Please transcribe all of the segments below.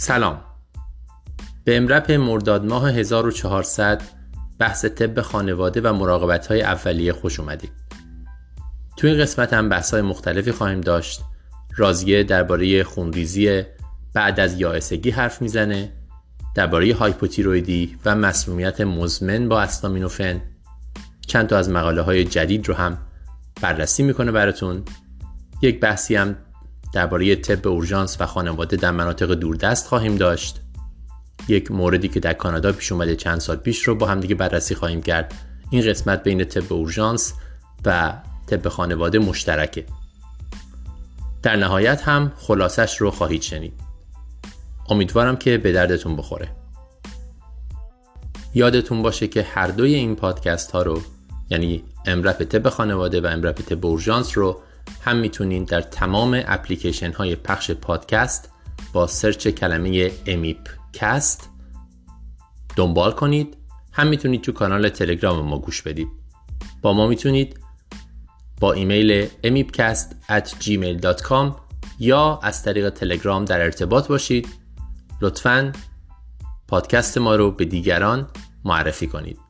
سلام. به امرپ مرداد ماه 1400 بحث طب خانواده و مراقبت های اولیه خوش اومدید. تو این قسمت هم بحث های مختلفی خواهیم داشت. رازیه درباره خونریزی بعد از یائسگی حرف می‌زنه درباره هایپوتیرویدی و مسمومیت مزمن با استامینوفن. چند تا از مقاله های جدید رو هم بررسی می‌کنه براتون. یک بحثی هم درباره طب اورژانس و خانواده در مناطق دوردست خواهیم داشت. یک موردی که در کانادا پیش اومده چند سال پیش رو با هم دیگه بررسی خواهیم کرد. این قسمت بین طب اورژانس و طب خانواده مشترکه. در نهایت هم خلاصش رو خواهید شنید. امیدوارم که به دردتون بخوره. یادتون باشه که هر دوی این پادکست ها رو یعنی EMIP طب خانواده و EMIP طب اورژانس رو هم می‌تونید در تمام اپلیکیشن های پخش پادکست با سرچ کلمه EMIPcast دنبال کنید. هم می‌تونید تو کانال تلگرام ما گوش بدید. با ما می‌تونید با ایمیل emipcast at gmail.com یا از طریق تلگرام در ارتباط باشید. لطفا پادکست ما رو به دیگران معرفی کنید.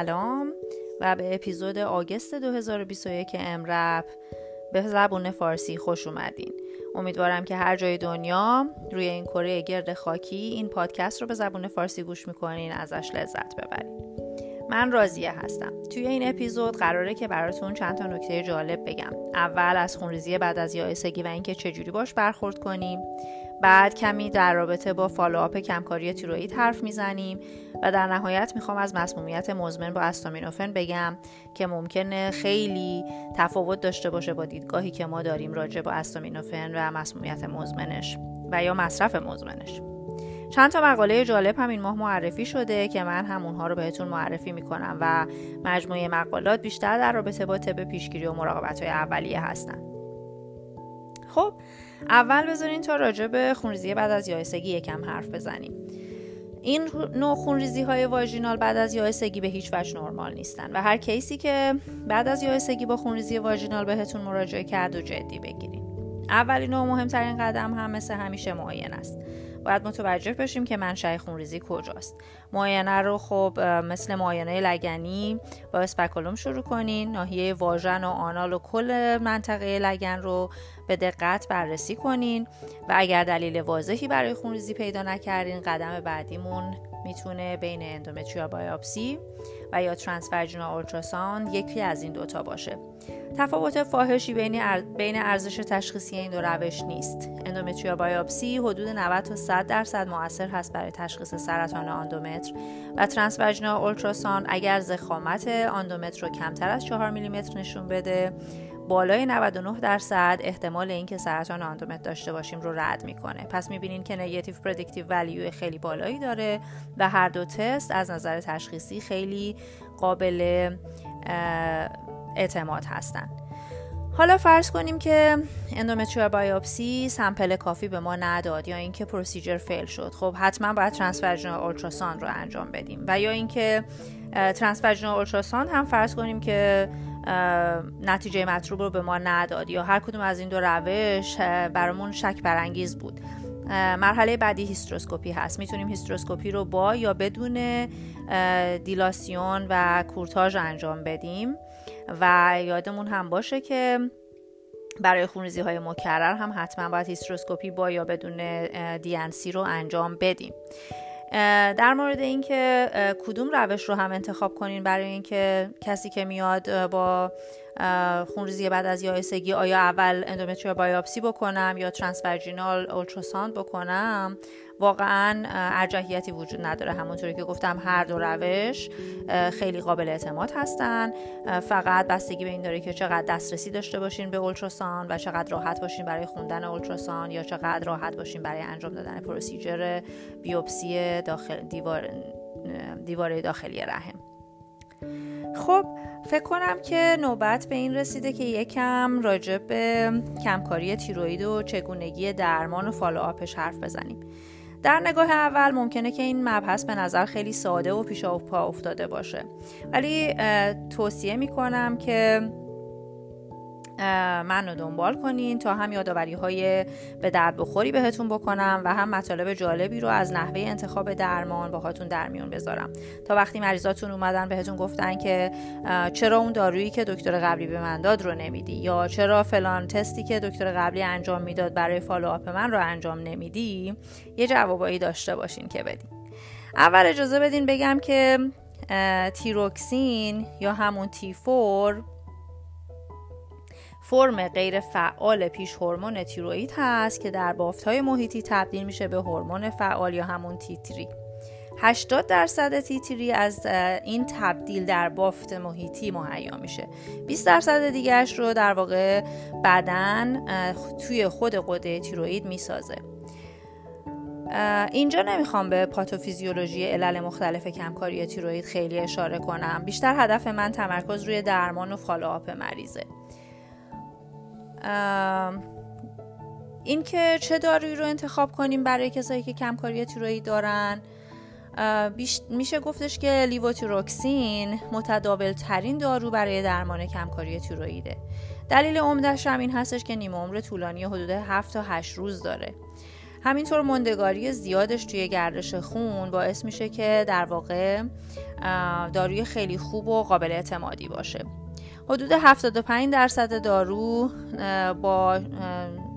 سلام و به اپیزود آگست 2021 امرپ به زبون فارسی خوش اومدین. امیدوارم که هر جای دنیا روی این کره گرد خاکی این پادکست رو به زبون فارسی گوش می‌کنین ازش لذت ببرین. من راضیه هستم. توی این اپیزود قراره که براتون چند تا نکته جالب بگم. اول از خونریزی بعد از یائسگی و اینکه چجوری باش برخورد کنیم. بعد کمی در رابطه با فالوآپ کمکاری تیروئید حرف می‌زنیم و در نهایت می‌خوام از مسمومیت مزمن با استامینوفن بگم که ممکنه خیلی تفاوت داشته باشه با دیدگاهی که ما داریم راجع با استامینوفن و مسمومیت مزمنش و یا مصرف مزمنش. چند تا مقاله جالب هم این ماه معرفی شده که من هم اونها رو بهتون معرفی می‌کنم و مجموعه مقالات بیشتر در رابطه با طب پیشگیری و مراقبت های اولیه هستن. خب اول بذارین تا راجع به خونریزی بعد از یائسگی یکم حرف بزنیم. این نوع خونریزی های واژینال بعد از یائسگی به هیچ وجه نرمال نیستن و هر کیسی که بعد از یائسگی با خونریزی واژینال بهتون مراجعه کرد و جدی بگیرین. اولین و مهمترین قدم هم مثل همیشه معاینه است. باید متوجه بشیم که منشأ خونریزی کجاست. معاینه رو خب مثل معاینه لگنی با اسپکولوم شروع کنین. ناحیه واژن و آنال و کل منطقه لگن رو به دقت بررسی کنین و اگر دلیل واضحی برای خونریزی پیدا نکردین قدم بعدیمون می‌تونه بین اندومتریال بایاپسی و یا ترانسفرجینال اولتراساوند یکی از این دوتا باشه. تفاوت فاحشی بین ارزش تشخیصی این دو روش نیست. اندومتریال بایاپسی حدود 90 تا 100 درصد موثر هست برای تشخیص سرطان آندومتر و ترانسفرجینال اولتراساوند اگر زخامت آندومتر رو کمتر از 4 میلیمتر نشون بده بالای 99 درصد احتمال اینکه سرطان آندومتر داشته باشیم رو رد می‌کنه. پس می‌بینین که negative predictive value خیلی بالایی داره و هر دو تست از نظر تشخیصی خیلی قابل اعتماد هستن. حالا فرض کنیم که endometrial biopsy sample کافی به ما نداد یا اینکه procedure fail شد. خب حتما باید transvaginal ultrasound رو انجام بدیم و یا اینکه transvaginal ultrasound هم فرض کنیم که نتیجه مطلوب رو به ما نداد یا هر کدوم از این دو روش برامون شک برانگیز بود. مرحله بعدی هیستروسکوپی هست. می‌تونیم هیستروسکوپی رو با یا بدون دیلاتاسیون و کورتاژ انجام بدیم. و یادمون هم باشه که برای خونریزی های مکرر هم حتما باید هیستروسکوپی با یا بدون دیانسی رو انجام بدیم. در مورد اینکه کدوم روش رو هم انتخاب کنین برای اینکه کسی که میاد با خونریزی بعد از یائسگی آیا اول اندومتریال بایوپسی بکنم یا ترانسورجینال اولتراساند بکنم؟ واقعا ارجحیتی وجود نداره. همونطوری که گفتم هر دو روش خیلی قابل اعتماد هستن. فقط بستگی به این داره که چقدر دسترسی داشته باشین به اولتراسان و چقدر راحت باشین برای خوندن اولتراسان یا چقدر راحت باشین برای انجام دادن پروسیجر بیوپسی داخل دیوار دیواره داخلی رحم. خب فکر کنم که نوبت به این رسیده که یکم راجع به کمکاری تیروید و چگونگی درمان و فالوآپش حرف بزنیم. در نگاه اول ممکنه که این مبحث به نظر خیلی ساده و پیشا و پا افتاده باشه. ولی توصیه می‌کنم که من رو دنبال کنین تا هم یادآوری های به درد بخوری بهتون بکنم و هم مطالب جالبی رو از نحوه انتخاب درمان باهاتون در میون بذارم. تا وقتی مریضاتون اومدن بهتون گفتن که چرا اون دارویی که دکتر قبلی به من داد رو نمیدی؟ یا چرا فلان تستی که دکتر قبلی انجام می‌داد برای فالوآپ من رو انجام نمیدی؟ یه جوابایی داشته باشین که بدین. اول اجازه بدین بگم که تیروکسین یا همون تیفور فرم غیر فعال پیش هورمون تیروئید هست که در های محیطی تبدیل میشه به هورمون فعال یا همون تیتری. 80 درصد تیتری از این تبدیل در بافت محیطی مهیا میشه. 20 درصد دیگرش رو در واقع بدن توی خود قده تیروئید می‌سازه. اینجا نمی‌خوام به پاتوفیزیولوژی علل مختلف کمکاری تیروئید خیلی اشاره کنم. بیشتر هدف من تمرکز روی درمان و فالوآپ مریضه. اینکه چه دارویی رو انتخاب کنیم برای کسایی که کمکاری تیروئید دارن. میشه گفتش که لیووتیروکسین متداول ترین دارو برای درمان کمکاری تیروئیده. دلیل عمدهش هم این هستش که نیمه عمر طولانی حدود 7 تا 8 روز داره. همینطور مندگاری زیادش توی گردش خون باعث میشه که در واقع داروی خیلی خوب و قابل اعتمادی باشه. حدود 75 درصد دارو با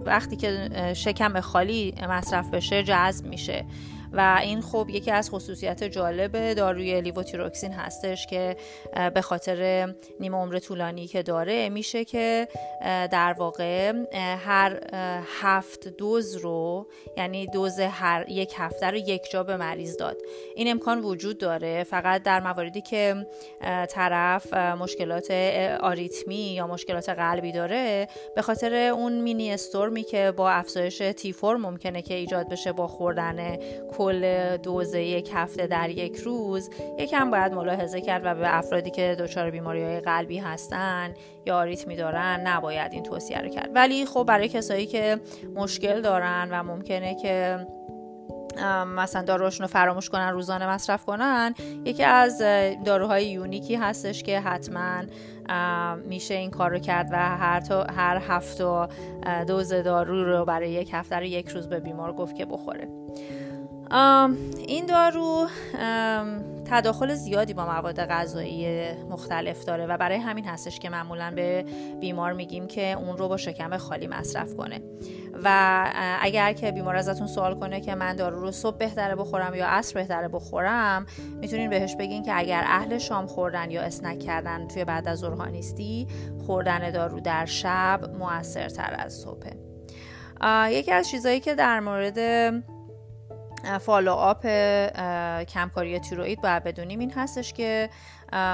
وقتی که شکم خالی مصرف بشه جذب میشه. و این خب یکی از خصوصیت جالب داروی لیووتیروکسین هستش که به خاطر نیمه عمر طولانی که داره میشه که در واقع هر هفت دوز رو یعنی دوز هر یک هفته رو یک جا به مریض داد. این امکان وجود داره. فقط در مواردی که طرف مشکلات آریتمی یا مشکلات قلبی داره به خاطر اون مینی استورمی که با افزایش تیفور ممکنه که ایجاد بشه با خوردن کل دوز یک هفته در یک روز یکم باید ملاحظه کرد و به افرادی که دچار بیماری های قلبی هستن یا آریتمی دارن نباید این توصیه رو کرد. ولی خب برای کسایی که مشکل دارن و ممکنه که مثلا داروشون رو فراموش کنن روزانه مصرف کنن یکی از داروهای یونیکی هستش که حتما میشه این کار رو کرد و هر, تا هر هفته دوز دارو رو برای یک هفته رو یک روز به بیمار گفت که بخوره. این دارو تداخل زیادی با مواد غذایی مختلف داره و برای همین هستش که معمولا به بیمار میگیم که اون رو با شکم خالی مصرف کنه. و اگر که بیمار ازتون سوال کنه که من دارو رو صبح بهتره بخورم یا عصر بهتره بخورم می‌تونین بهش بگین که اگر اهل شام خوردن یا اسنک کردن توی بعد از ظهر نیستی خوردن دارو در شب موثرتر از صبحه. یکی از چیزهایی که در مورد فالو کمکاری تیروئید باید بدونیم. این هستش که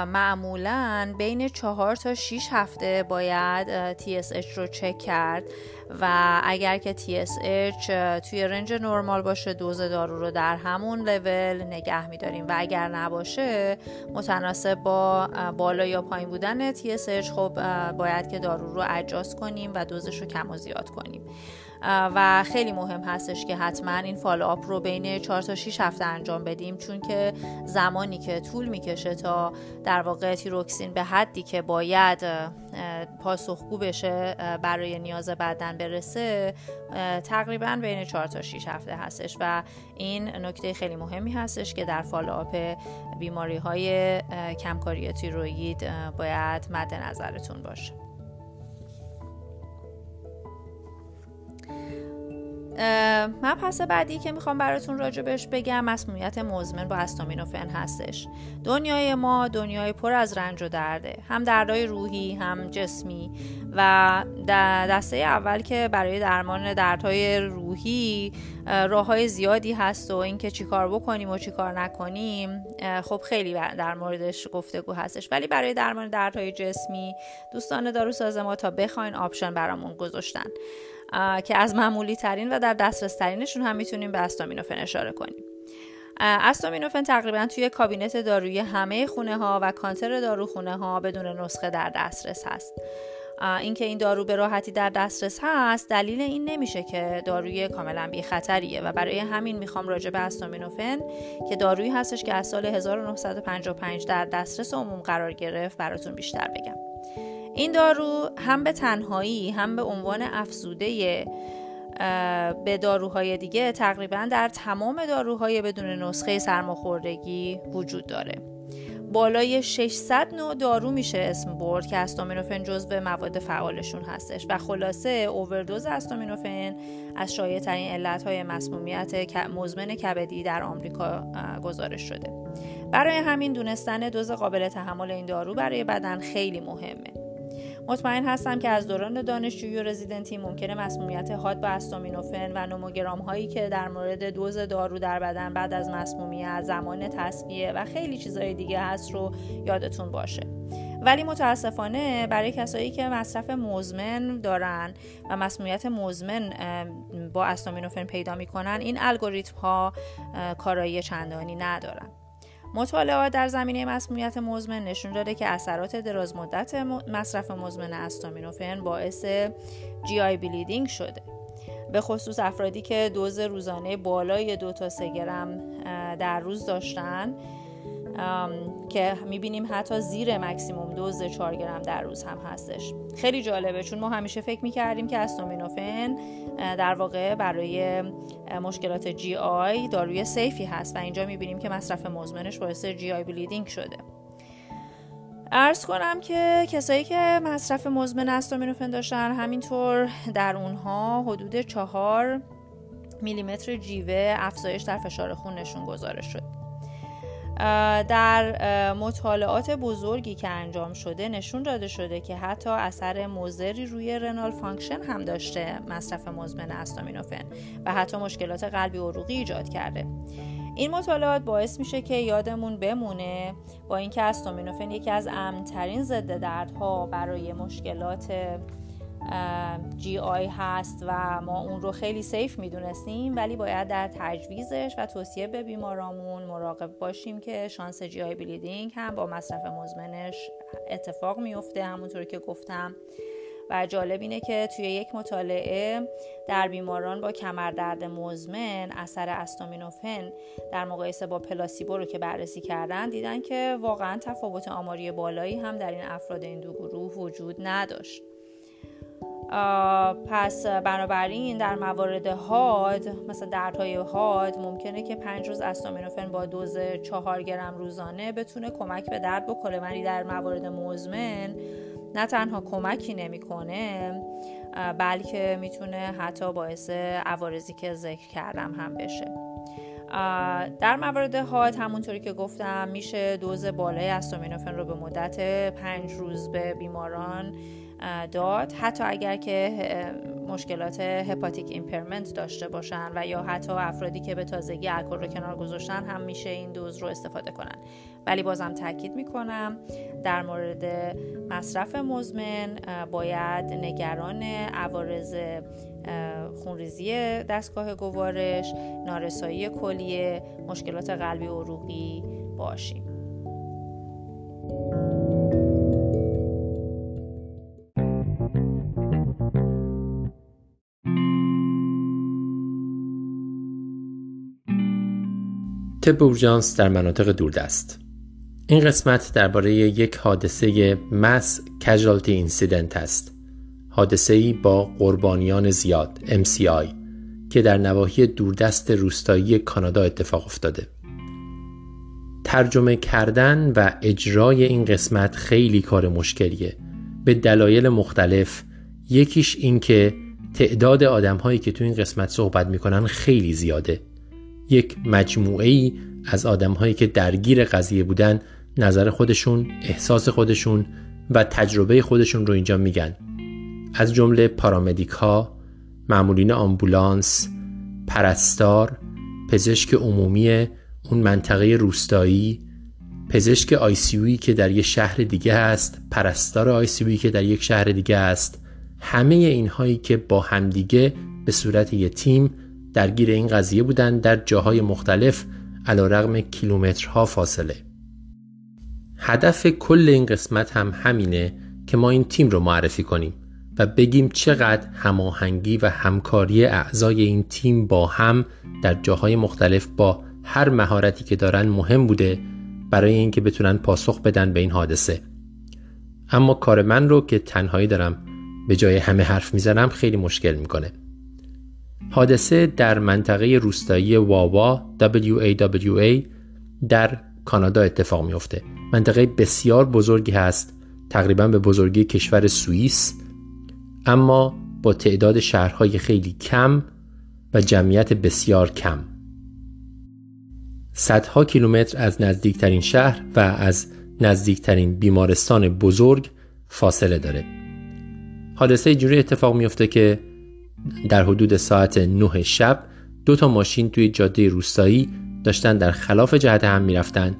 معمولا بین چهار تا 6 هفته باید TSH رو چک کرد. و اگر که TSH توی رنج نرمال باشه دوز دارو رو در همون لول نگه میداریم. و اگر نباشه متناسب با بالا یا پایین بودن TSH خب باید که دارو رو اجاز کنیم و دوزش رو کم و زیاد کنیم. و خیلی مهم هستش که حتما این فالو آپ رو بین 4 تا 6 هفته انجام بدیم چون که زمانی که طول می‌کشه تا در واقع تیروکسین به حدی که باید پاسخگو بشه برای نیاز بدن برسه تقریبا بین 4 تا 6 هفته هستش و این نکته خیلی مهمی هستش که در فالوآپ بیماری های کمکاری تیروئید باید مد نظرتون باشه. پس بعدی که می‌خوام براتون راجبش بگم مسمومیت مزمن با استامینوفن هستش. دنیای ما دنیای پر از رنج و درده. هم دردهای روحی هم جسمی. و دسته اول که برای درمان دردهای روحی راه های زیادی هست و اینکه چیکار بکنیم و چیکار نکنیم خب خیلی در موردش گفتگو هستش. ولی برای درمان دردهای جسمی دوستان داروساز ما تا بخواین option برامون گذاشتن. که از معمولی ترین و در دسترس ترینشون هم می‌تونیم به استامینوفن اشاره کنیم. استامینوفن تقریبا توی کابینت دارویی همه خونه ها و کانتر داروخونه ها بدون نسخه در دسترس هست. اینکه این دارو به راحتی در دسترس هست دلیل این نمیشه که داروی کاملا بی خطریه و برای همین می‌خوام راجع به استامینوفن که دارویی هستش که از سال 1955 در دسترس عموم قرار گرفت براتون بیشتر بگم. این دارو هم به تنهایی هم به عنوان افزوده به داروهای دیگه تقریبا در تمام داروهای بدون نسخه سرماخوردگی وجود داره. بالای 600 نوع دارو میشه اسم برد که استامینوفن جزو مواد فعالشون هستش. و خلاصه اووردوز استامینوفن از شایع ترین علت های مسمومیت مزمن کبدی در آمریکا گزارش شده. برای همین دونستن دوز قابل تحمل این دارو برای بدن خیلی مهمه. مطمئن هستم که از دوران دانشجویی و رزیدنتی ممکنه مسمومیت حاد با استامینوفن و نوموگرام هایی که در مورد دوز دارو در بدن بعد از مسمومیت زمان تصفیه و خیلی چیزهای دیگه هست رو یادتون باشه. ولی متاسفانه برای کسایی که مصرف مزمن دارن و مسمومیت مزمن با استامینوفن پیدا می‌کنن این الگوریتم ها کارایی چندانی ندارن. مطالعات در زمینه مسمومیت مزمن نشون داده که اثرات درازمدت مصرف مزمن استامینوفن باعث جی آی بلیدینگ شده. به خصوص افرادی که دوز روزانه بالای دو تا سه گرم در روز داشتن که می‌بینیم حتی زیر maximum dose 4 گرم در روز هم هستش. خیلی جالبه چون ما همیشه فکر می‌کردیم که استامینوفن در واقع برای مشکلات GI داروی safe ی هست و اینجا می‌بینیم که مصرف مزمنش باعث GI bleeding شده. عرض کنم که کسایی که مصرف مزمن استامینوفن داشتن همینطور در اونها حدود چهار میلیمتر جیوه افزایش در فشار خونشون گزارش شد. در مطالعات بزرگی که انجام شده نشون داده شده که حتی اثر مضری روی renal function هم داشته مصرف مزمن استامینوفن و حتی مشکلات قلبی عروقی ایجاد کرده. این مطالعات باعث میشه که یادمون بمونه با اینکه استامینوفن یکی از امنترین ضد دردها برای مشکلات GI هست و ما اون رو خیلی safe می‌دونستیم ولی باید در تجویزش و توصیه به بیمارامون مراقب باشیم که شانس GI bleeding هم با مصرف مزمنش اتفاق میفته همونطور که گفتم. و جالب اینه که توی یک مطالعه در بیماران با کمردرد مزمن اثر استامینوفن در مقایسه با placebo رو که بررسی کردن دیدن که واقعا تفاوت آماری بالایی هم در این افراد این دو گروه وجود نداشت. پس بنابراین در موارد هاد مثلا دردهای هاد ممکنه که پنج روز استامینوفن با دوز چهار گرم روزانه بتونه کمک به درد بکنه ولی در موارد مزمن نه تنها کمکی نمی‌کنه بلکه می‌تونه حتی باعث عوارضی که ذکر کردم هم بشه. در موارد هاد همونطوری که گفتم میشه دوز بالای استامینوفن رو به مدت پنج روز به بیماران داد. حتی اگر که مشکلات hepatic impairment داشته باشن و یا حتی افرادی که به تازگی الکل رو کنار گذاشتن هم میشه این دوز رو استفاده کنن. ولی بازم تاکید می‌کنم در مورد مصرف مزمن باید نگران عوارض خونریزی دستگاه گوارش نارسایی کلیه مشکلات قلبی و عروقی باشیم. طب اورژانس در مناطق دوردست این قسمت درباره یک حادثه مس کژالتی اینسیدنت است. حادثه با قربانیان زیاد MCI که در نواحی دوردست روستایی کانادا اتفاق افتاده. ترجمه کردن و اجرای این قسمت خیلی کار مشکلیه. به دلایل مختلف یکیش این که تعداد آدم هایی که تو این قسمت صحبت می‌کنن خیلی زیاده. یک مجموعه ای از آدم هایی که درگیر قضیه بودن نظر خودشون احساس خودشون و تجربه خودشون رو اینجا میگن. از جمله پارامدیک ها معمولین آمبولانس پرستار پزشک عمومی اون منطقه روستایی پزشک آیسیوی که در یک شهر دیگه هست پرستار آیسیوی که در یک شهر دیگه است همه اینهایی که با همدیگه به صورت یه تیم درگیر این قضیه بودن در جاهای مختلف علا رقم کیلومترها فاصله. هدف کل این قسمت هم همینه که ما این تیم رو معرفی کنیم و بگیم چقدر هماهنگی و همکاری اعضای این تیم با هم در جاهای مختلف با هر مهارتی که دارن مهم بوده برای اینکه بتونن پاسخ بدن به این حادثه. اما کار من رو که تنهایی دارم به جای همه حرف می‌زنم خیلی مشکل می‌کنه. حادثه در منطقه روستایی واوا WAWA در کانادا اتفاق میفته منطقه بسیار بزرگی هست تقریبا به بزرگی کشور سوئیس اما با تعداد شهرهای خیلی کم و جمعیت بسیار کم. صدها کیلومتر از نزدیکترین شهر و از نزدیکترین بیمارستان بزرگ فاصله داره. حادثه جوری اتفاق میفته که در حدود ساعت 9 شب دو تا ماشین توی جاده روستایی داشتن در خلاف جهت هم می‌رفتن.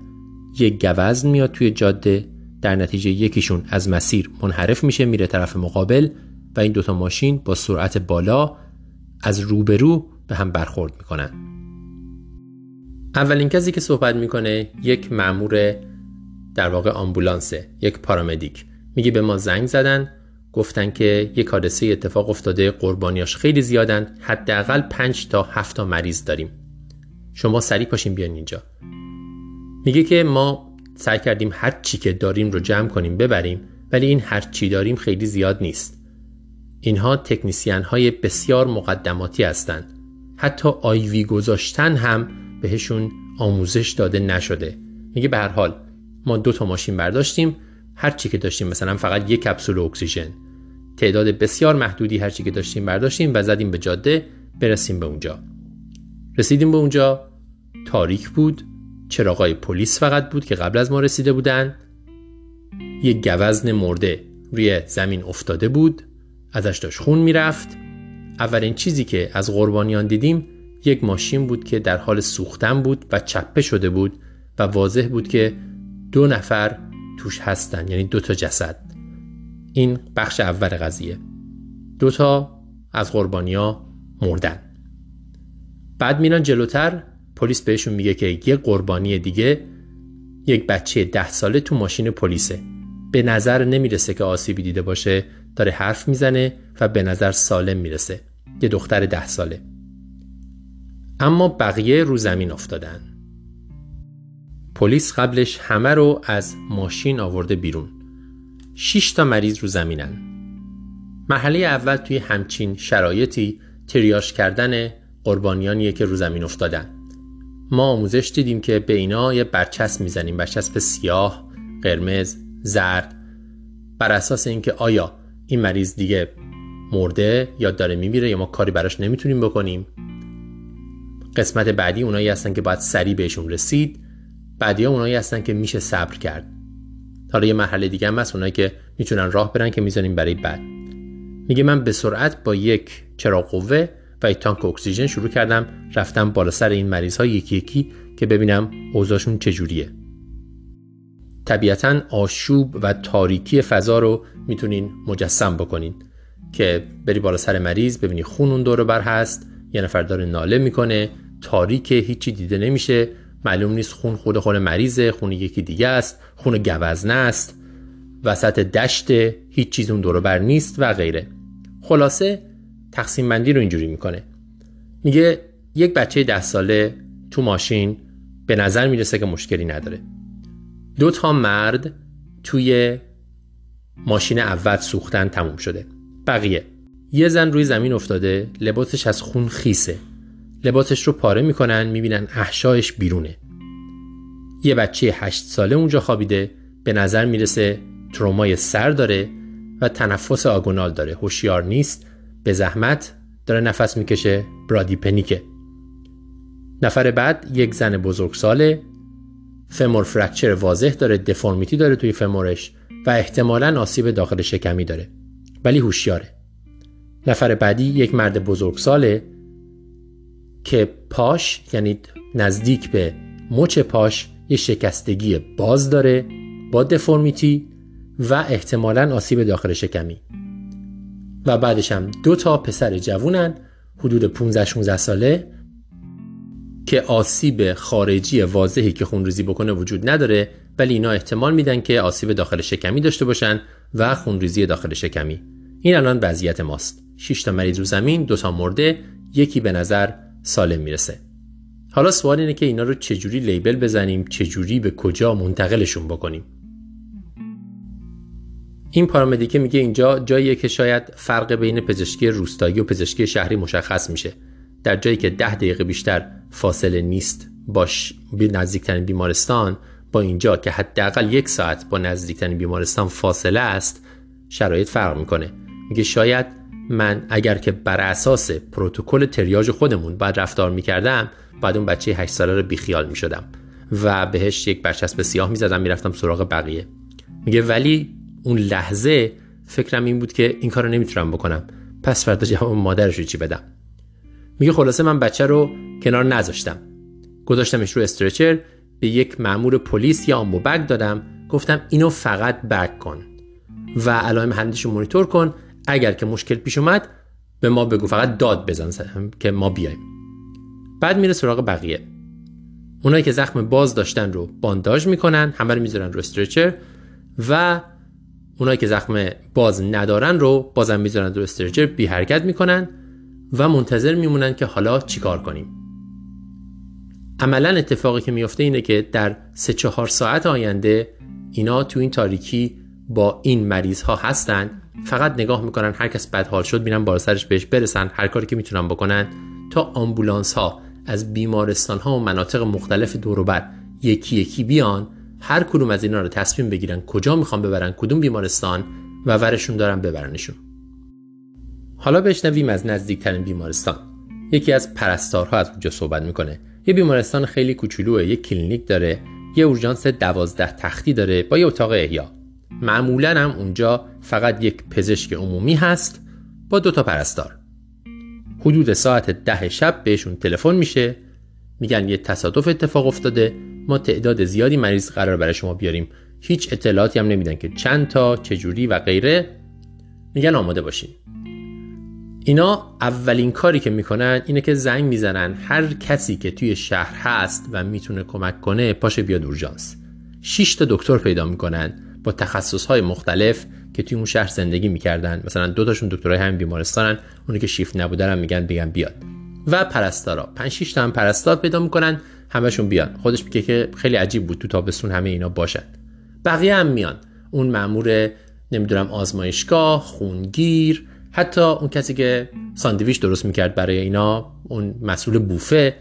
یک گوزن میاد توی جاده در نتیجه یکیشون از مسیر منحرف میشه میره طرف مقابل و این دوتا ماشین با سرعت بالا از روبرو به هم برخورد می‌کنن. اولین کسی که صحبت می‌کنه یک مامور در واقع آمبولانسه یک پارامدیک. میگه به ما زنگ زدن گفتن که یک حادثه اتفاق افتاده قربانیاش خیلی زیادن حداقل 5 تا 7 تا مریض داریم. شما سریع پاشین بیان اینجا. میگه که ما سعی کردیم هر چی که داریم رو جمع کنیم ببریم ولی این هر چی داریم خیلی زیاد نیست. اینها تکنیسیان های بسیار مقدماتی هستند حتی آیوی گذاشتن هم بهشون آموزش داده نشده. میگه به هر حال ما دو تا ماشین برداشتیم هر چی که داشتیم مثلا فقط یک کپسول اکسیژن. تعداد بسیار محدودی هر چی که داشتیم برداشتیم و زدیم به جاده برسیم به اونجا. رسیدیم به اونجا. تاریک بود. چراغای پلیس فقط بود که قبل از ما رسیده بودن. یک گوزن مرده روی زمین افتاده بود. ازش داشت خون می‌رفت. اولین چیزی که از قربانیان دیدیم یک ماشین بود که در حال سوختن بود و چپه شده بود و واضح بود که دو نفر توش هستن یعنی دو تا جسد. این بخش اول قضیه. دو تا از قربانیا مردن. بعد میرن جلوتر پلیس بهشون میگه که یه قربانی دیگه یک بچه ده ساله تو ماشین پلیسه. به نظر نمی‌رسه که آسیبی دیده باشه داره حرف می‌زنه و به نظر سالم می‌رسه. یه دختر ده ساله. اما بقیه رو زمین افتادن. پلیس قبلش همه رو از ماشین آورده بیرون. 6 تا مریض رو زمینن. مرحله اول توی همچین شرایطی تریاش کردن قربانیانیه که رو زمین افتادن. ما آموزش دیدیم که به اینا یه برچسب می‌زنیم برچسب سیاه قرمز زرد. بر اساس اینکه آیا این مریض دیگه مرده یا داره میمیره یا ما کاری براش نمی‌تونیم بکنیم. قسمت بعدی اونایی هستن که باید سریع بهشون رسید. بعدی اونایی هستن که میشه صبر کرد. حالا یه مرحله دیگه هم هست اونایی که می‌تونن راه برن که می‌زنیم برای بعد. میگه من به سرعت با یک چراغ قوه و یک تانک اکسیژن شروع کردم رفتم بالا سر این مریض ها یکی یکی که ببینم اوضاعشون چجوریه. طبیعتا آشوب و تاریکی فضا رو می‌تونین مجسم بکنین که بری بالا سر مریض ببینی خون اون دور بر هست یه نفر داره ناله می‌کنه تاریک هیچی دیده نمیشه معلوم نیست خون خود خود مریضه خون یکی دیگه است خون گوزنه است. وسط دشت هیچ چیز اون دور بر نیست و غیره. خلاصه تقسیم بندی رو اینجوری می‌کنه. میگه یک بچه ده ساله تو ماشین به نظر می‌رسه که مشکلی نداره. دو تا مرد توی ماشین اول سوختن تموم شده. بقیه. یه زن روی زمین افتاده لباسش از خون خیسه. لباسش رو پاره می‌کنن می‌بینن احشایش بیرونه. یه بچه هشت ساله اونجا خوابیده به نظر می‌رسه ترومای سر داره و تنفس آگونال داره. هوشیار نیست به زحمت داره نفس می‌کشه برادی پنیکه. نفر بعد یک زن بزرگساله فمور فرکچر واضح داره دفرمیتی داره توی فمورش و احتمالا آسیب داخل شکمی داره ولی هوشیاره. نفر بعدی یک مرد بزرگساله که پاش یعنی نزدیک به مچ پاش یه شکستگی باز داره با دفرمیتی و احتمالا آسیب داخل شکمی. و بعدش هم دو تا پسر جوونن حدود 15 16 ساله که آسیب خارجی واضحی که خونریزی بکنه وجود نداره ولی اینا احتمال میدن که آسیب داخل شکمی داشته باشن و خونریزی داخل شکمی. این الان وضعیت ماست. 6 تا مریض رو زمین دو تا مرده یکی به نظر سالم می‌رسه. حالا سوال اینه که اینا رو چجوری لیبل بزنیم چجوری به کجا منتقلشون بکنیم. این پارامدیکه میگه اینجا جاییه که شاید فرق بین پزشکی روستایی و پزشکی شهری مشخص میشه. در جایی که ده دقیقه بیشتر فاصله نیست باش به نزدیکترین بیمارستان با اینجا که حداقل یک ساعت با نزدیکترین بیمارستان فاصله است شرایط فرق می‌کنه. میگه شاید من اگر که بر اساس پروتکل تریاج خودمون باید رفتار می‌کردم بعد اون بچه 8 ساله رو بیخیال می‌شدم و بهش یک برچسب سیاه می‌زدم می‌رفتم سراغ بقیه. میگه ولی اون لحظه فکرم این بود که این کارو نمی‌تونم بکنم. پس فردا جواب مادرش رو چی بدم؟ میگه خلاصه من بچه رو کنار نذاشتم. گذاشتمش رو استرچر به یک مأمور پلیس یا آمبوبک دادم. گفتم اینو فقط بک کن و علائم هندش رو مونیتور کن اگر که مشکل پیش اومد به ما بگو فقط داد بزن که ما بیایم بعد میره سراغ بقیه. اونایی که زخم باز داشتن رو بانداژ می‌کنن همه رو می‌ذارن رو استرچر و اونایی که زخم باز ندارن رو بازم می‌ذارن رو استرچر بی حرکت می‌کنن و منتظر میمونن که حالا چیکار کنیم. عملا اتفاقی که میفته اینه که در سه چهار ساعت آینده اینا تو این تاریکی با این مریض ها هستن فقط نگاه می‌کنن هر کس بدحال شد میرن بالا سرش بهش برسن. هر کاری که می‌تونن بکنن تا آمبولانس ها از بیمارستان ها و مناطق مختلف دور یکی یکی بیان هر کدوم از اینا رو تصمیم بگیرن کجا می‌خوان ببرن کدوم بیمارستان و ورشون دارن ببرنشون. حالا بشنویم از نزدیکترین بیمارستان. یکی از پرستارها از اونجا صحبت می‌کنه. یه بیمارستان خیلی کوچولوه یه کلینیک داره یه اورژانس دوازده تختی داره با یه اتاق احیا. معمولا هم اونجا فقط یک پزشک عمومی هست با دو تا پرستار. حدود ساعت ده شب بهشون تلفن میشه میگن یه تصادف اتفاق افتاده ما تعداد زیادی مریض قرار برای شما بیاریم. هیچ اطلاعاتی هم نمیدن که چند تا چجوری و غیره. میگن آماده باشین. اینا اولین کاری که می‌کنن اینه که زنگ می‌زنن هر کسی که توی شهر هست و می‌تونه کمک کنه پاشه بیاد اورژانس. 6 تا دکتر پیدا می‌کنن. با تخصص های مختلف که توی اون شهر زندگی می‌کردن. مثلا دو تاشون دکترای همین بیمارستانن اونی که شیفت نبودن میگن بگن بیاد. و پرستارا. 5 6 تا هم پرستار پیدا می‌کنن همشون بیان. خودش میگه که خیلی عجیب بود تو تابستون همه اینا باشن. بقیه هم میان. اون مامور نمی‌دونم آزمایشگاه خونگیر حتی اون کسی که ساندویچ درست می‌کرد برای اینا اون مسئول بوفه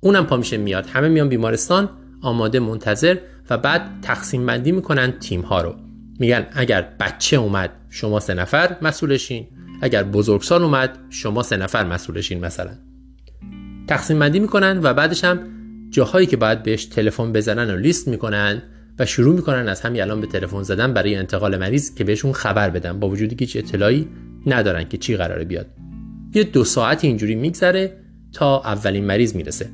اونم پا میشه میاد. همه میان بیمارستان آماده منتظر. و بعد تقسیم بندی می‌کنن تیم ها رو. میگن اگر بچه اومد شما سه نفر مسئولشین. اگر بزرگسال اومد شما سه نفر مسئولشین مثلا. تقسیم بندی می‌کنن و بعدش هم جاهایی که باید بهش تلفن بزنن و لیست می‌کنن و شروع می‌کنن از همین الان به تلفن زدن برای انتقال مریض که بهشون خبر بدن. با وجودی که هیچ اطلاعی ندارن که چی قراره بیاد. یه دو ساعت اینجوری میگذره تا اولین مریض می‌رسه.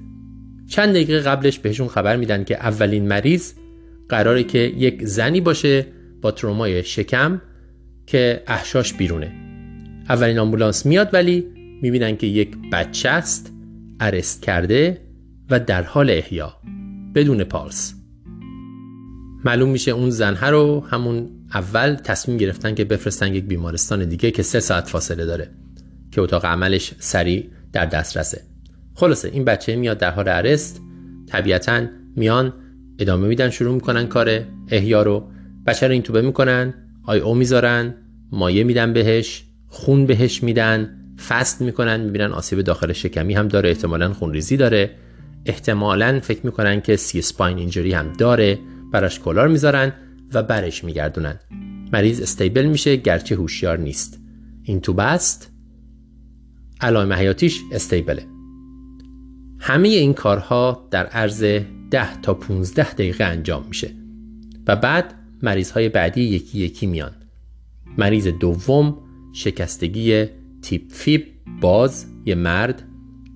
چند دقیقه قبلش بهشون خبر میدن که اولین مریض قراره که یک زنی باشه با ترومای شکم که احشاش بیرونه. اولین آمبولانس میاد ولی می‌بینن که یک بچه است ارست کرده و در حال احیا بدون پالس. معلوم میشه اون زنها رو همون اول تصمیم گرفتن که بفرستن یک بیمارستان دیگه که سه ساعت فاصله داره که اتاق عملش سریع در دسترسه. خلاصه این بچه میاد در حال ارست. طبیعتا میان ادامه میدن شروع می‌کنن کار احیا رو. بچه رو این توبه می‌کنن آی او می‌ذارن مایه میدن بهش خون بهش میدن فست می‌کنن می‌بینن آسیب داخل شکمی هم داره احتمالا خونریزی داره. احتمالا فکر می‌کنن که سی سپاین اینجوری هم داره براش کلار می‌ذارن و برش میگردونن. مریض استیبل میشه گرچه هوشیار نیست. این تو بست علائم حیاتیش استیبله. همه این کارها در عرض 10 تا 15 دقیقه انجام میشه. و بعد مریض های بعدی یکی یکی میان. مریض دوم شکستگی تیپ فیب باز یه مرد.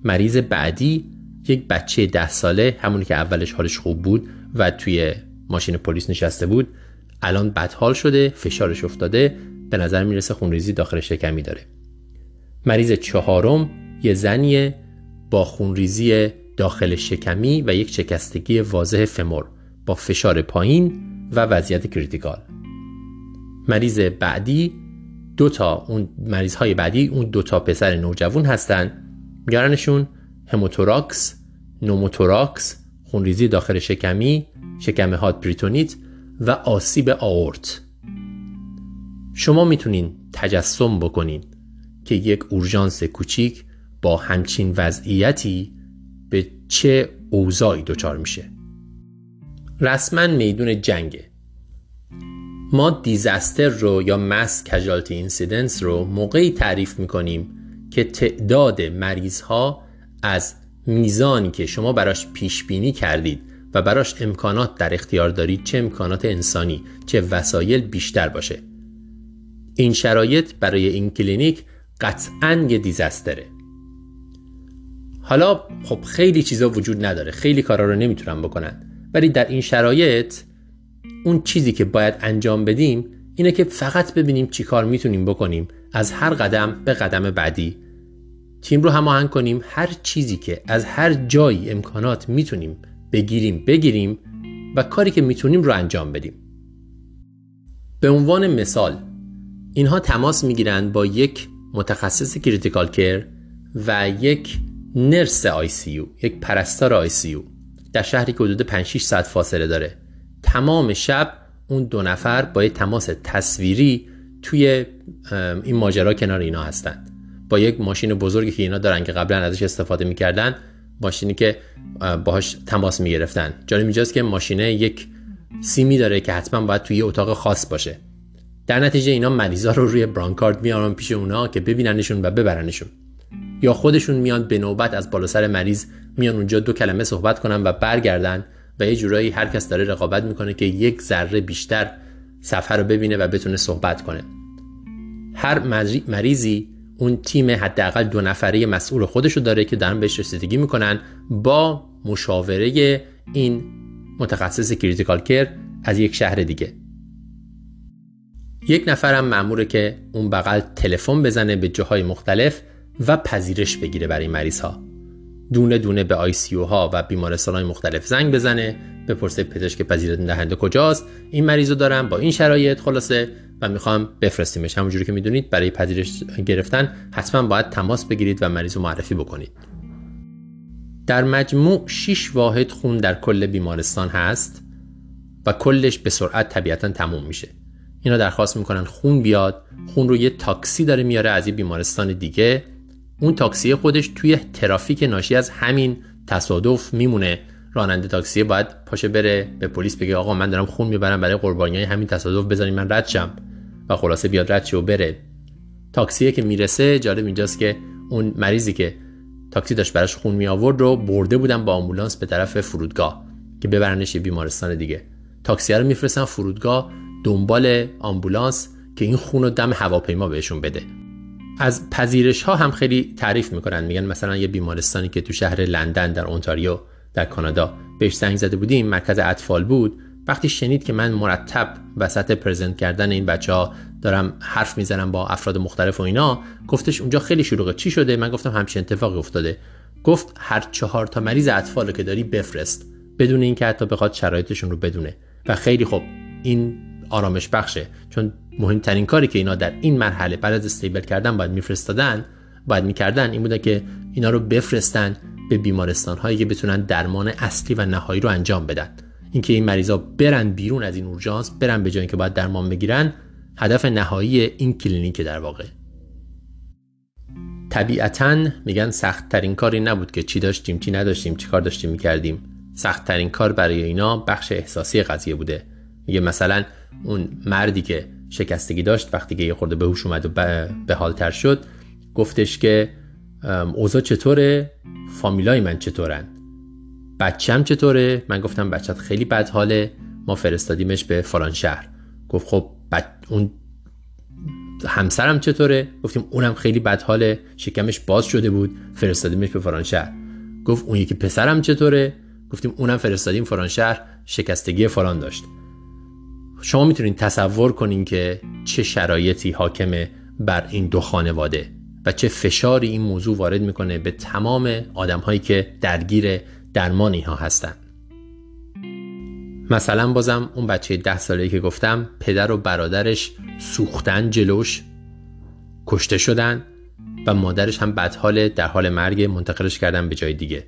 مریض بعدی یک بچه ده ساله همونی که اولش حالش خوب بود و توی ماشین پلیس نشسته بود الان بدحال شده فشارش افتاده به نظر می‌رسه خونریزی داخل شکمی داره. مریض چهارم یه زنیه با خونریزی داخل شکمی و یک شکستگی واضح femur با فشار پایین و وضعیت critical. مریض بعدی دو تا اون مریض های بعدی اون دو تا پسر نوجوان هستن. میارنشون hemothorax pneumothorax خونریزی داخل شکمی شکم hot پریتونیت و آسیب آئورت. شما می‌تونین تجسم بکنین که یک اورژانس کوچیک با همچین وضعیتی به چه اوضاعی دچار میشه؟ رسما میدون جنگه. ما disaster رو یا mass casualty incidents رو موقعی تعریف می‌کنیم که تعداد مریض ها از میزانی که شما براش پیش بینی کردید و براش امکانات در اختیار دارید چه امکانات انسانی چه وسایل بیشتر باشه. این شرایط برای این کلینیک قطعا یه دیزستره حالا خب خیلی چیزا وجود نداره. خیلی کارا رو نمی‌تونن بکنن. ولی در این شرایط اون چیزی که باید انجام بدیم اینه که فقط ببینیم چی کار می‌تونیم بکنیم. از هر قدم به قدم بعدی. تیم رو هماهنگ کنیم. هر چیزی که از هر جایی امکانات می‌تونیم بگیریم بگیریم و کاری که می‌تونیم رو انجام بدیم. به عنوان مثال اینها تماس می‌گیرند با یک متخصص critical care و یک nurse ICU یک پرستار ICU در شهری که حدود 5 6 ساعت فاصله داره. تمام شب اون دو نفر با یک تماس تصویری توی این ماجرا کنار اینا هستند با یک ماشین بزرگی که اینا دارن که قبلا ازش استفاده می‌کردن ماشینی که باهاش تماس می‌گرفتن. جالب اینجاست که ماشینه یک سیمی داره که حتما باید توی اتاق خاص باشه. در نتیجه اینا مریضا رو روی برانکارد میارن پیش اونا که ببیننشون و ببرنشون. یا خودشون میان به نوبت از بالا سر مریض میان اونجا دو کلمه صحبت کنن و برگردن و یه جورایی هر کس داره رقابت می‌کنه که یک ذره بیشتر صفحه رو ببینه و بتونه صحبت کنه. هر مریضی اون تیم حداقل دو نفره مسئول خودشو داره که دارن بهش رسیدگی می‌کنن با مشاوره این متخصص کریتیکال کر از یک شهر دیگه. یک نفرم مأموره که اون بغل تلفن بزنه به جاهای مختلف و پذیرش بگیره برای مریض ها دونه دونه به آی سی ها و بیمارستان های مختلف زنگ بزنه بپرسه پزشک پذیرت دهنده کجاست این مریض رو دارم با این شرایط خلاصه و می‌خوام بفرستیمش. همونجوری که می‌دونید برای پذیرش گرفتن حتما باید تماس بگیرید و مریض رو معرفی بکنید. در مجموع 6 واحد خون در کل بیمارستان هست و کلش به سرعت طبیعتا تموم میشه. اینا درخواست می‌کنن خون بیاد خون رو یه تاکسی داره میاره از یه بیمارستان دیگه اون تاکسی خودش توی ترافیک ناشی از همین تصادف میمونه. راننده تاکسی باید پاشه بره به پلیس بگه آقا من دارم خون می‌برم برای قربانی همین تصادف بذارین من رد شم. و خلاصه بیاد رد و بره. تاکسی که می‌رسه جالب اینجاست که اون مریضی که تاکسی داشت براش خون می آورد رو برده بودن با آمبولانس به طرف فرودگاه که ببرنش بیمارستان دیگه. تاکسی رو میفرستن فرودگاه دنبال آمبولانس که این خون رو دم هواپیما بهشون بده. از پذیرش ها هم خیلی تعریف می‌کنن. میگن مثلا یه بیمارستانی که تو شهر لندن در اونتاریو در کانادا بهش زنگ زده بودیم مرکز اطفال بود. وقتی شنید که من مرتب وسط پرزنت کردن این بچه ها دارم حرف می‌زنم با افراد مختلف و اینا گفتش اونجا خیلی شلوغه. چی شده؟ من گفتم همچین اتفاقی افتاده. گفت هر چهار تا مریض اطفال که داری بفرست. بدون اینکه حتی بخواد شرایطشون رو بدونه. و خیلی خوب این آرامش بخشه. چون مهمترین کاری که اینا در این مرحله بعد از استیبل کردن باید میفرستادن باید می‌کردن این بوده که اینا رو بفرستن به بیمارستان هایی که بتونن درمان اصلی و نهایی رو انجام بدن. اینکه این مریضا برن بیرون از این اورژانس برن به جایی که باید درمان بگیرن هدف نهایی این کلینیک در واقع. طبیعتا میگن سخت ترین کاری نبود که چی داشتیم چی نداشتیم چی کار داشتیم می‌کردیم. سخت ترین کار برای اینا بخش احساسی قضیه بوده. میگه مثلا اون مردی که شکستگی داشت وقتی که یه خورده به هوش اومد و به حالتر شد گفتش که اوضاع چطوره؟ فامیلای من چطورن؟ بچم چطوره؟ من گفتم بچت خیلی بد حاله ما فرستادیمش به فلان شهر. گفت خب اون همسرم چطوره؟ گفتیم اونم خیلی بد حاله شکمش باز شده بود فرستادیمش به فلان شهر. گفت اون یکی پسرم چطوره؟ گفتیم اونم فرستادیم فلان شهر شکستگی فلان داشت. شما می‌تونید تصور کنین که چه شرایطی حاکمه بر این دو خانواده و چه فشاری این موضوع وارد می‌کنه به تمام آدم هایی که درگیر درمان اینها هستن. مثلا بازم اون بچه ده ساله که گفتم پدر و برادرش سوختن جلوش کشته شدن و مادرش هم بدحال در حال مرگ منتقلش کردن به جای دیگه.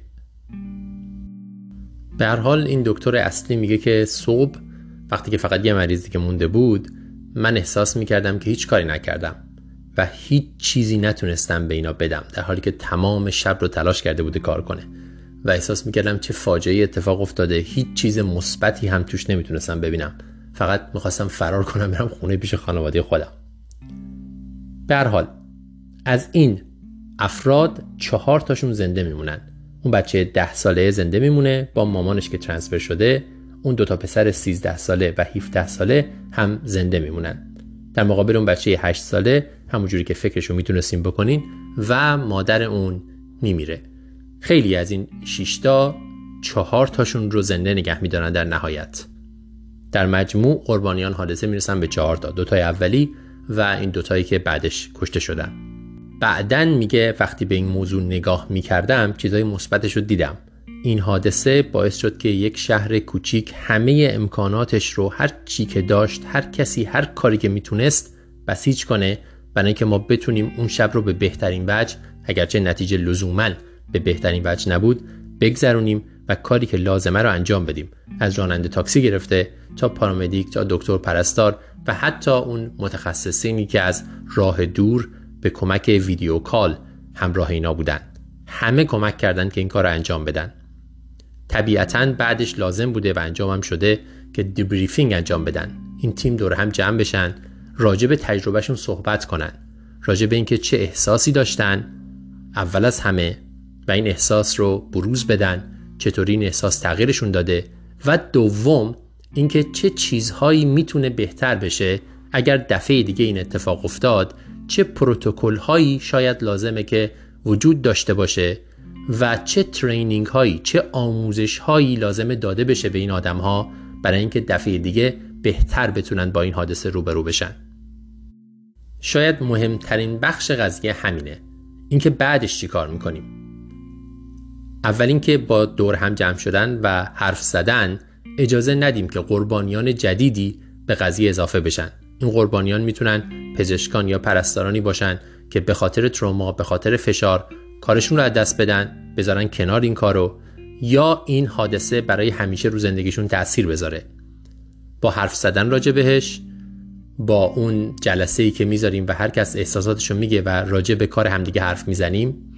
به هر حال این دکتر اصلی میگه که صبح وقتی که فقط یه مریضی که مونده بود من احساس می‌کردم که هیچ کاری نکردم و هیچ چیزی نتونستم به اینا بدم در حالی که تمام شب رو تلاش کرده بوده کار کنه. و احساس می‌کردم چه فاجعه اتفاق افتاده هیچ چیز مثبتی هم توش نمی‌تونستم ببینم. فقط می‌خواستم فرار کنم برم خونه پیش خانواده خودم. به حال از این افراد چهار تاشون زنده میمونن. اون بچه ده ساله زنده میمونه با مامانش که ترانسفر شده. اون دوتا پسر 13 ساله و 17 ساله هم زنده میمونن. در مقابل اون بچه 8 ساله همونجوری که فکرشو می‌تونستیم بکنین و مادر اون میمیره. خیلی از این شیشتا چهار تاشون رو زنده نگه میدارن در نهایت. در مجموع قربانیان حادثه می‌رسن به چهار تا دوتای اولی و این دوتایی که بعدش کشته شدن. بعدا میگه وقتی به این موضوع نگاه می‌کردم چیزای مثبتش رو دیدم. این حادثه باعث شد که یک شهر کوچیک همه امکاناتش رو هر چی که داشت هر کسی هر کاری که می‌تونست بسیج کنه برای اینکه ما بتونیم اون شب رو به بهترین وجه اگرچه نتیجه لزوما به بهترین وجه نبود بگذرونیم و کاری که لازمه رو انجام بدیم. از راننده تاکسی گرفته تا پارامدیک تا دکتر پرستار و حتی اون متخصصینی که از راه دور به کمک ویدیو کال همراه اینا بودن. همه کمک کردند که این کار رو انجام بدن. طبیعتا بعدش لازم بوده و انجام شده که دیبریفینگ انجام بدن. این تیم دور هم جمع بشن راجع به تجربهشون صحبت کنن. راجع به اینکه چه احساسی داشتن اول از همه و این احساس رو بروز بدن چطوری این احساس تغییرشون داده و دوم اینکه چه چیزهایی می‌تونه بهتر بشه. اگر دفعه دیگه این اتفاق افتاد چه پروتکل هایی شاید لازمه که وجود داشته باشه. و چه ترینینگ هایی چه آموزش هایی لازمه داده بشه به این آدم ها برای اینکه دفعه دیگه بهتر بتونن با این حادثه روبرو بشن. شاید مهمترین بخش قضیه همینه. اینکه بعدش چی کار می‌کنیم؟ اول اینکه با دور هم جمع شدن و حرف زدن اجازه ندیم که قربانیان جدیدی به قضیه اضافه بشن. این قربانیان می‌تونن پزشکان یا پرستارانی باشن که به خاطر تروما به خاطر فشار کارشون رو از دست بدن بذارن کنار این کارو یا این حادثه برای همیشه رو زندگیشون تاثیر بذاره. با حرف زدن راجع بهش با اون جلسه ای که می‌ذاریم و هر کس احساساتشو میگه و راجع به کار همدیگه حرف می‌زنیم.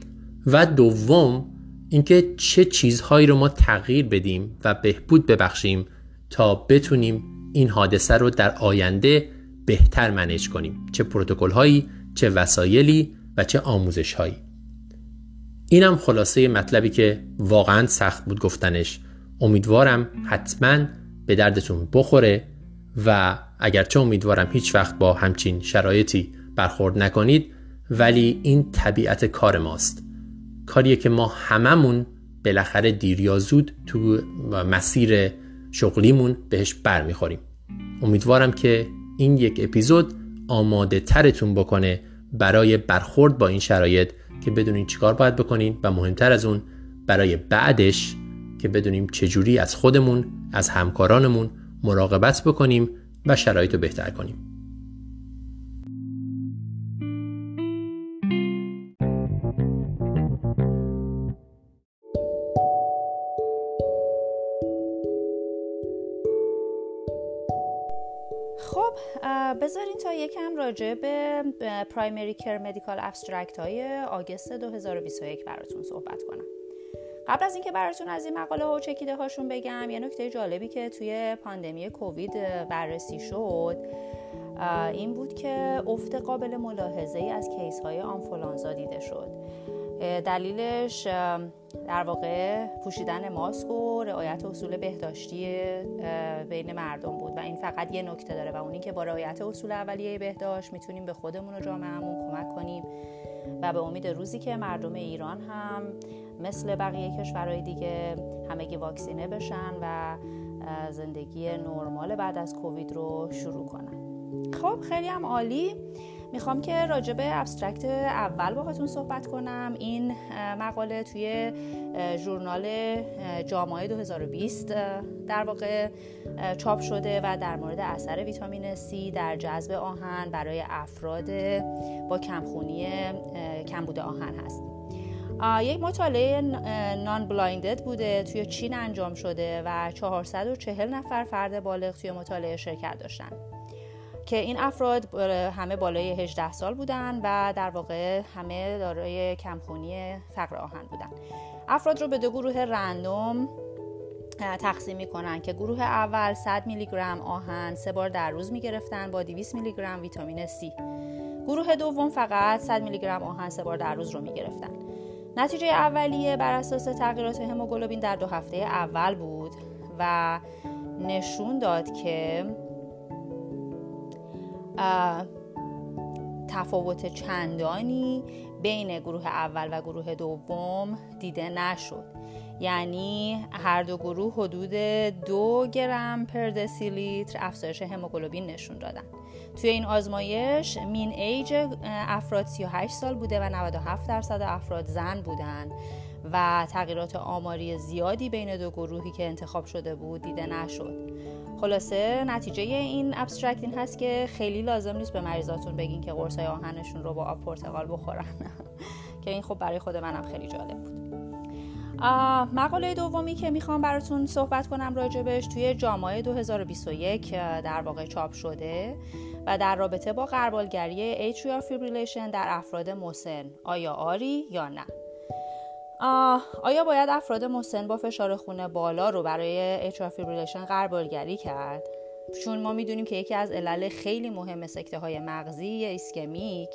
و دوم اینکه چه چیزهایی رو ما تغییر بدیم و بهبود ببخشیم تا بتونیم این حادثه رو در آینده بهتر منیج کنیم. چه پروتکل هایی چه وسایلی و چه آموزش هایی اینم خلاصه مطلبی که واقعا سخت بود گفتنش. امیدوارم حتما به دردتون بخوره و اگرچه امیدوارم هیچ وقت با همچین شرایطی برخورد نکنید ولی این طبیعت کار ماست. کاریه که ما هممون بالاخره دیر یا زود تو مسیر شغلیمون بهش برمیخوریم. امیدوارم که این یک اپیزود آماده ترتون بکنه برای برخورد با این شرایط که بدونین چیکار باید بکنین و مهمتر از اون برای بعدش که بدونیم چجوری از خودمون از همکارانمون مراقبت بکنیم و شرایط رو بهتر کنیم. بذارین تا یکم راجع به Primary Care Medical Abstract های August 2021 براتون صحبت کنم. قبل از اینکه براتون از این مقاله ها و چکیده هاشون بگم یه نکته جالبی که توی پاندمی کووید بررسی شد این بود که افت قابل ملاحظه ای از case های آنفولانزا دیده شد. دلیلش در واقع پوشیدن ماسک و رعایت اصول بهداشتی بین مردم بود و این فقط یه نکته داره و اونی که با رعایت اصول اولیه بهداشت می‌تونیم به خودمون و جامعهمون کمک کنیم و به امید روزی که مردم ایران هم مثل بقیه کشورهای دیگه همگی واکسینه بشن و زندگی نرمال بعد از کووید رو شروع کنن. خب خیلی هم عالی. می‌خوام که راجع به ابسترکت اول باهاتون صحبت کنم. این مقاله توی ژورنال JAMA 2020 در واقع چاپ شده و در مورد اثر ویتامین C در جذب آهن برای افراد با کمخونی کمبود آهن هست. یک مطالعه non-blinded بوده توی چین انجام شده و 440 نفر فرد بالغ توی مطالعه شرکت داشتن. که این افراد همه بالای 18 سال بودن و در واقع همه دارای کمخونی فقر آهن بودن. افراد رو به دو گروه رندوم تقسیم می‌کنن که گروه اول 100 میلی گرم آهن سه بار در روز می‌گرفتن با 200 میلی گرم ویتامین C. گروه دوم فقط 100 میلی گرم آهن سه بار در روز رو می‌گرفتن. نتیجه اولیه بر اساس تغییرات هموگلوبین در دو هفته اول بود و نشون داد که تفاوت چندانی بین گروه اول و گروه دوم دیده نشد. یعنی هر دو گروه حدود دو گرم پر دسیلیتر افزایش هموگلوبین نشون دادن. توی این آزمایش مین ایج افراد 38 سال بوده و 97 درصد افراد زن بودن و تغییرات آماری زیادی بین دو گروهی که انتخاب شده بود دیده نشد. خلاصه نتیجه این ابسترکت این هست که خیلی لازم نیست به مریضاتون بگین که قرصای آهنشون رو با آب پرتقال بخورن. که این خب برای خود منم خیلی جالب بود. مقاله دومی که می‌خوام براتون صحبت کنم راجبش توی JAMA 2021 در واقع چاپ شده و در رابطه با غربالگری atrial fibrillation در افراد مسن آیا آری یا نه. آیا باید افراد مسن با فشار خون بالا رو برای atrial fibrillation غربالگری کرد؟ چون ما می‌دونیم که یکی از علل خیلی مهم سکته های مغزی ایسکمیک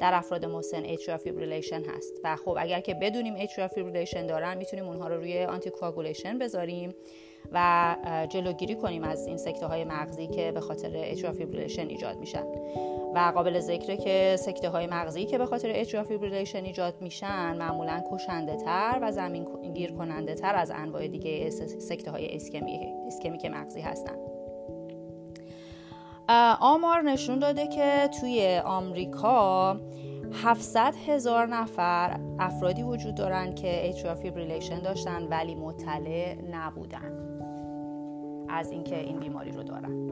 در افراد مسن atrial fibrillation هست. و خب اگر که بدونیم atrial fibrillation دارن می‌تونیم اونها رو روی anti بذاریم. و جلوگیری کنیم از این سکته های مغزی که به خاطر atrial fibrillation ایجاد میشن و قابل ذکره که سکته های مغزی که به خاطر atrial fibrillation ایجاد میشن معمولا کشنده تر و زمین گیر کننده تر از انواع دیگه سکته های ایسکمیک مغزی هستند. آمار نشون داده که توی آمریکا 700 هزار نفر افرادی وجود دارن که atrial fibrillation داشتن ولی مطلع نبودن از اینکه این بیماری رو دارن.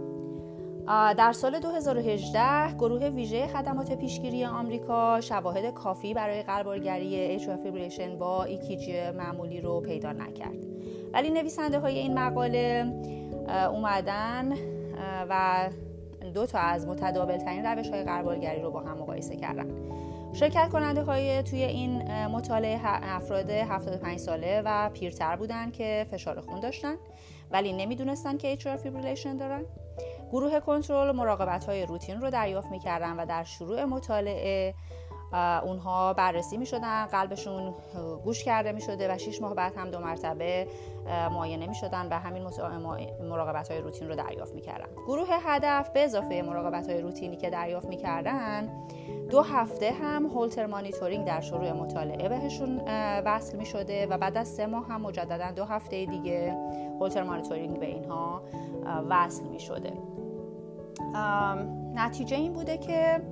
در سال 2018 گروه ویژه خدمات پیشگیری آمریکا شواهد کافی برای atrial fibrillation با EKG معمولی رو پیدا نکرد. ولی نویسنده های این مقاله اومدن و دو تا از متداول ترین روش های غربالگری رو با هم مقایسه کردن. شرکت کننده های توی این مطالعه افراد 75 ساله و پیرتر بودن که فشار خون داشتن. ولی نمی‌دونستن که atrial fibrillation دارن گروه کنترل مراقبت های روتین رو دریافت می‌کردن و در شروع مطالعه اونها بررسی می شدن قلبشون گوش کرده می شده و 6 ماه بعد هم دو مرتبه معاینه می شدن و همین مراقبت های روتین رو دریافت می کردن. گروه هدف به اضافه مراقبت های روتینی که دریافت می کردن دو هفته هم هولتر مانیتورینگ در شروع مطالعه بهشون وصل می شده و بعد از سه ماه هم مجددا دو هفته دیگه هولتر مانیتورینگ به اینها وصل می شده نتیجه این بوده که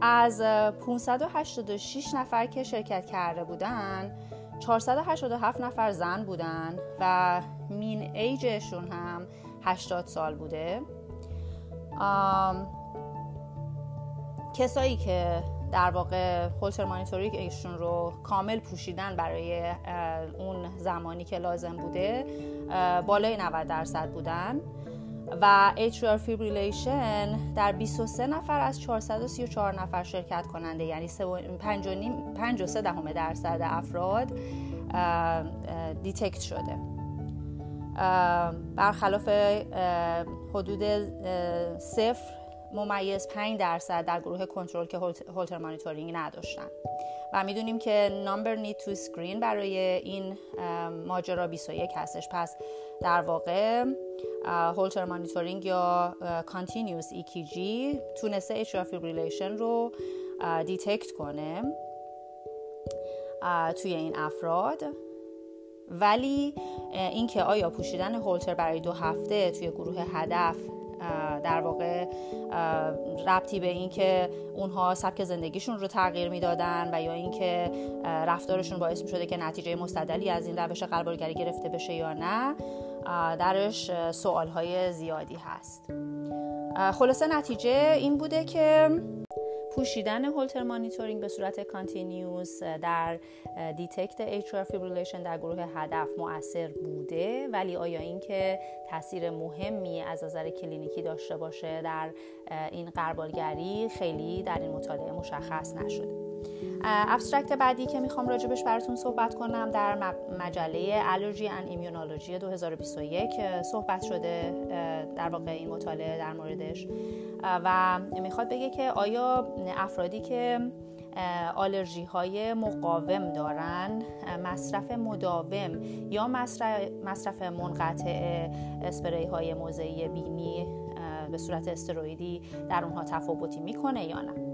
از 586 نفر که شرکت کرده بودن 487 نفر زن بودن و مین ایجشون هم 80 سال بوده. کسایی که در واقع هولتر مانیتوریشون رو کامل پوشیدن برای اون زمانی که لازم بوده بالای 90 درصد بودن. و atrial fibrillation در 23 نفر از 434 نفر شرکت کننده یعنی 5 دهم درصد افراد detect شده. برخلاف حدود صفر ممیز 5 درصد در گروه کنترل که Holter monitoring نداشتن. و می‌دونیم که number need to screen برای این ماجرا 21 هستش. پس در واقع Holter monitoring یا continuous EKG تونسته atrial fibrillation رو دیتکت کنه توی این افراد. ولی اینکه آیا پوشیدن هولتر برای دو هفته توی گروه هدف در واقع ربطی به اینکه اونها سبک زندگیشون رو تغییر می‌دادن و یا اینکه رفتارشون باعث می شده که نتیجه مستدلی از این روش قلبالگری گرفته بشه یا نه درش سوال های زیادی هست. خلاصه نتیجه این بوده که پوشیدن Holter monitoring به صورت continuous در detect atrial fibrillation در گروه هدف مؤثر بوده. ولی آیا اینکه تاثیر مهمی از نظر کلینیکی داشته باشه در این غربالگری خیلی در این مطالعه مشخص نشده. abstract بعدی که می‌خوام راجبش براتون صحبت کنم در مجله Allergy and Immunology 2021 صحبت شده در واقع این مطالعه در موردش. و می‌خواد بگه که آیا افرادی که آلرژی های مقاوم دارن مصرف مداوم یا مصرف منقطع اسپری های موضعی بینی به صورت استرویدی در اونها تفاوتی می‌کنه یا نه؟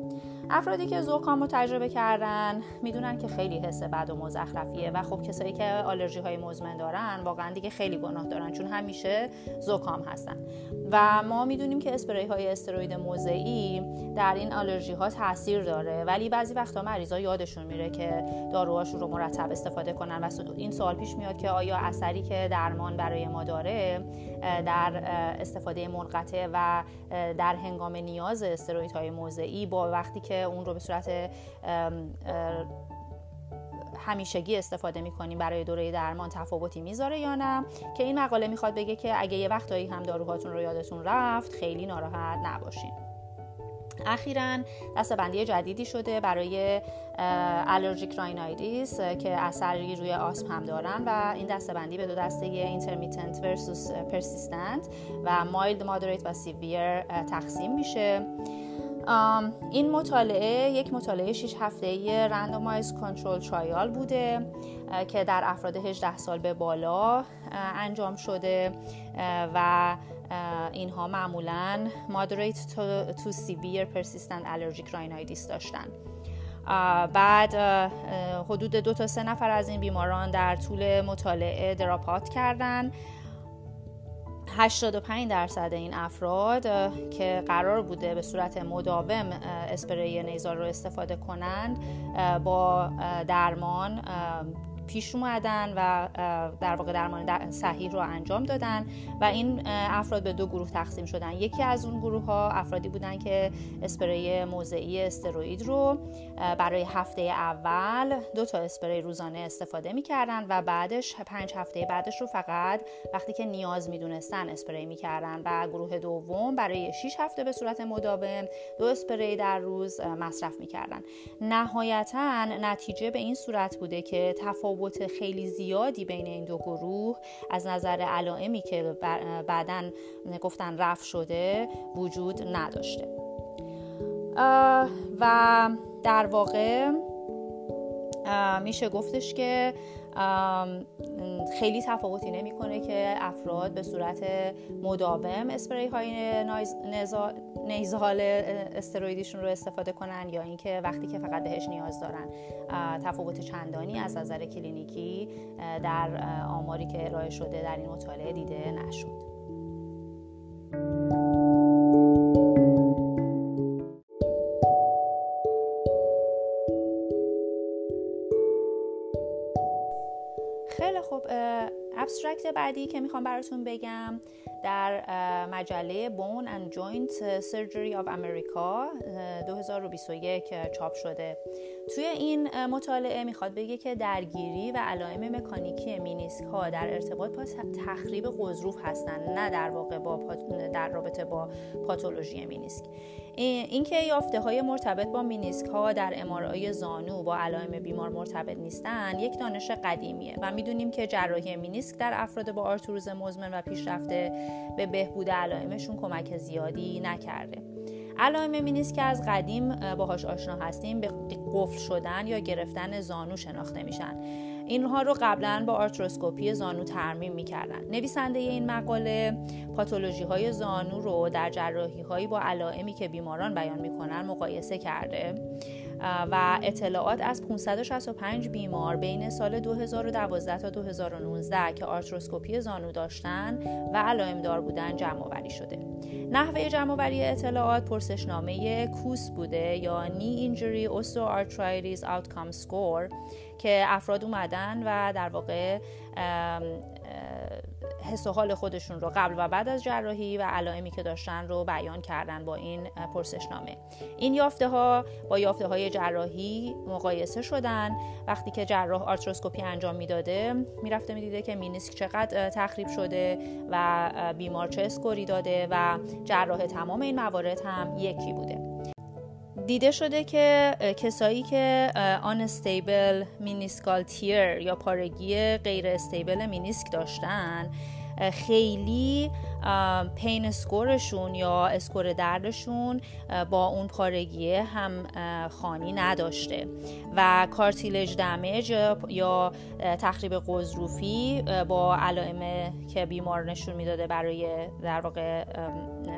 افرادی که زکام رو تجربه کردن می‌دونن که خیلی حس بد و مزخرفیه و خب کسایی که آلرژی های مزمن دارن واقعا دیگه خیلی گناه دارن چون همیشه زکام هستن. و ما می‌دونیم که اسپری های استروید موضعی در این آلرژی ها تاثیر داره ولی بعضی وقتا مریضا یادشون میره که داروهاشون رو مرتب استفاده کنن و این سوال پیش میاد که آیا اثری که درمان برای ما داره در استفاده منقطع و در هنگام نیاز های موضعی با وقتی که اون رو به صورت همیشگی استفاده می‌کنیم برای دوره درمان تفاوتی می‌ذاره یا نه؟ که این مقاله می‌خواد بگه که اگه یه وقتایی هم داروهاتون رو یادتون رفت خیلی ناراحت نباشین. اخیرا دستبندی جدیدی شده برای allergic rhinitis که اثری روی آسم هم دارن و این دستبندی به دو دسته intermittent versus persistent و mild moderate و severe تقسیم میشه. این مطالعه یک مطالعه 6 هفته randomized control trial بوده که در افراد 18 سال به بالا انجام شده و اینها معمولا moderate to severe persistent allergic rhinitis داشتن. بعد حدود دو تا سه نفر از این بیماران در طول مطالعه دراپات کردن. 85 درصد این افراد که قرار بوده به صورت مداوم اسپری نیزال رو استفاده کنند با درمان پیش اومدن و در واقع درمان صحیح رو انجام دادن و این افراد به دو گروه تقسیم شدن. یکی از اون گروه ها افرادی بودن که اسپری موضعی استروئید رو برای هفته اول دو تا اسپری روزانه استفاده می‌کردن و بعدش پنج هفته بعدش رو فقط وقتی که نیاز می‌دونستن اسپری می‌کردن و گروه دوم برای 6 هفته به صورت مداوم دو اسپری در روز مصرف می‌کردن. نهایتا نتیجه به این صورت بوده که تفاوت تفاوت خیلی زیادی بین این دو گروه از نظر علائمی که بعدا گفتن رفع شده وجود نداشته. و در واقع میشه گفتش که خیلی تفاوتی نمی‌کنه که افراد به صورت مداوم اسپری های نیزال استرویدیشون رو استفاده کنن یا اینکه وقتی که فقط بهش نیاز دارن. تفاوت چندانی از نظر کلینیکی در آماری که ارائه شده در این مطالعه دیده نشد. بعدی که می‌خوام براتون بگم. در مجله Bone and Joint Surgery of America 2021 چاپ شده. توی این مطالعه می‌خواد بگه که درگیری و علائم مکانیکی مینیسک ها در ارتباط با تخریب غضروف هستند نه در واقع با در رابطه با پاتولوژی مینیسک. اینکه یافته های مرتبط با مینیسک ها در MRI زانو با علائم بیمار مرتبط نیستن یک دانش قدیمیه و می‌دونیم که جراحی مینیسک در افراد با آرتروز مزمن و پیشرفته به بهبود علائمشون کمک زیادی نکرده. علائم مینیسک که از قدیم باهاش آشنا هستیم به قفل شدن یا گرفتن زانو شناخته میشن. اینها رو قبلا با آرتروسکوپی زانو ترمیم می‌کردن. نویسنده این مقاله پاتولوژی های زانو رو در جراحی هایی با علائمی که بیماران بیان می‌کنن مقایسه کرده. و اطلاعات از 565 بیمار بین سال 2012 تا 2019 که آرتروسکوپی زانو داشتن و علائم دار بودن جمع آوری شده. نحوه جمع آوری اطلاعات پرسشنامه کوس بوده یا نی اینجری Osteoarthritis Outcome Score که افراد اومدن و در واقع حس و حال خودشون رو قبل و بعد از جراحی و علائمی که داشتن رو بیان کردن با این پرسشنامه. این یافته ها با یافته های جراحی مقایسه شدن. وقتی که جراح آرتروسکوپی انجام می‌داده می‌رفته می‌دیده که مینیسک چقدر تخریب شده و بیمار چه score ی داده و جراح تمام این موارد هم یکی بوده. دیده شده که کسایی که unstable meniscal tear یا پارگی غیر استیبل مینیسک داشتن خیلی pain score شون یا score دردشون با اون پارگیه همخوانی نداشته. و cartilage damage یا تخریب غضروفی با علائم که بیمار نشون می‌داده برای در واقع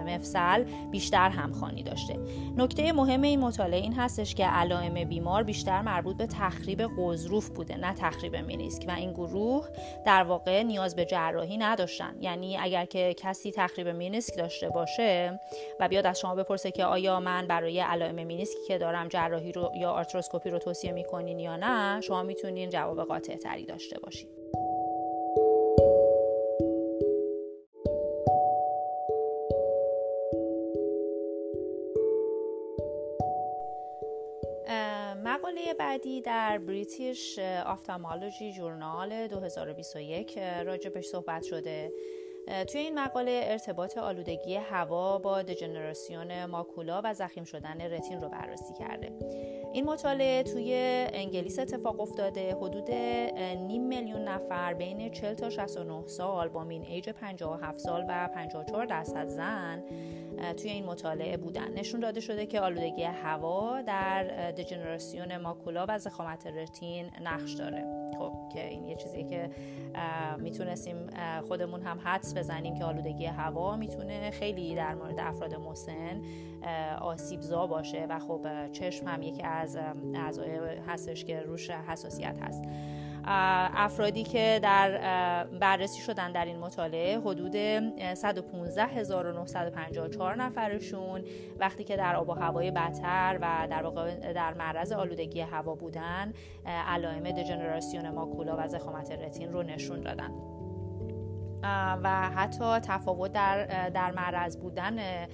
مفصل بیشتر همخوانی داشته. نکته مهم این مطالعه این هستش که علائم بیمار بیشتر مربوط به تخریب غضروف بوده نه تخریب مینیسک. و این گروه در واقع نیاز به جراحی نداشتن. یعنی اگر که کسی تخریب مینیسک داشته باشه و بیاد از شما بپرسه که آیا من برای علائم مینیسکی که دارم جراحی رو یا آرتروسکوپی رو توصیه می‌کنین یا نه شما می‌تونین جواب قاطع تری داشته باشین. مقاله بعدی در بریتیش آفتامالوجی جورنال 2021 راجبش صحبت شده. توی این مقاله ارتباط آلودگی هوا با دژنراسیون ماکولا و زخیم شدن رتین رو بررسی کرده. این مطالعه توی انگلیس اتفاق افتاده. حدود نیم میلیون نفر بین 40 تا 69 سال با مین ایج 57 سال و 54 درصد زن توی این مطالعه بودن. نشون داده شده که آلودگی هوا در دژنراسیون ماکولا و زخامت رتین نقش داره. خب که این یه چیزی که می‌تونستیم خودمون هم حدس بزنیم که آلودگی هوا می‌تونه خیلی در مورد افراد مسن آسیبزا باشه و خب چشم هم یکی از اعضای هستش که روش حساسیت هست. افرادی که در بررسی شدن در این مطالعه حدود 115954 نفرشون وقتی که در آب و هوای بدتر و در واقع در معرض آلودگی هوا بودن علائم دژنراسیون ماکولا و زخامت رتین رو نشون دادن. و حتی تفاوت در, در معرض بودن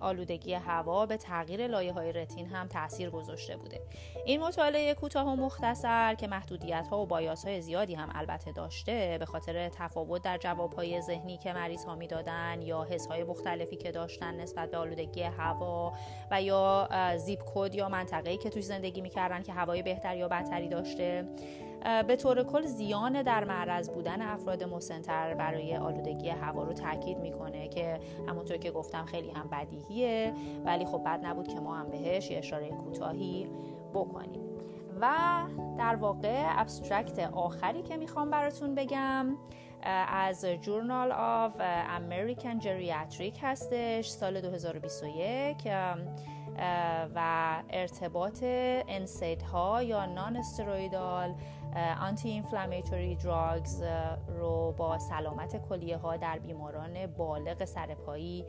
آلودگی هوا به تغییر لایه های رتین هم تاثیر گذاشته بوده. این مطالعه کوتاه و مختصر که محدودیت ها و بایاس های زیادی هم البته داشته به خاطر تفاوت در جواب های ذهنی که مریض ها می‌دادن یا حس های مختلفی که داشتن نسبت به آلودگی هوا و یا zip code یا منطقه‌ای که توش زندگی می‌کردن که هوای بهتر یا بدتری داشته. به طور کل زیان در معرض بودن افراد مسنتر برای آلودگی هوا رو تاکید می‌کنه که همونطور که گفتم خیلی هم بدیهیه ولی خب بد نبود که ما هم بهش یه اشاره کوتاهی بکنیم. و در واقع abstract آخری که می‌خوام براتون بگم از Journal of امریکن جریاتریک هستش سال 2021 و ارتباط انسید ها یا نان استرویدال آنتی اینفلامیتوری دراگز رو با سلامت کلیه ها در بیماران بالغ سرپایی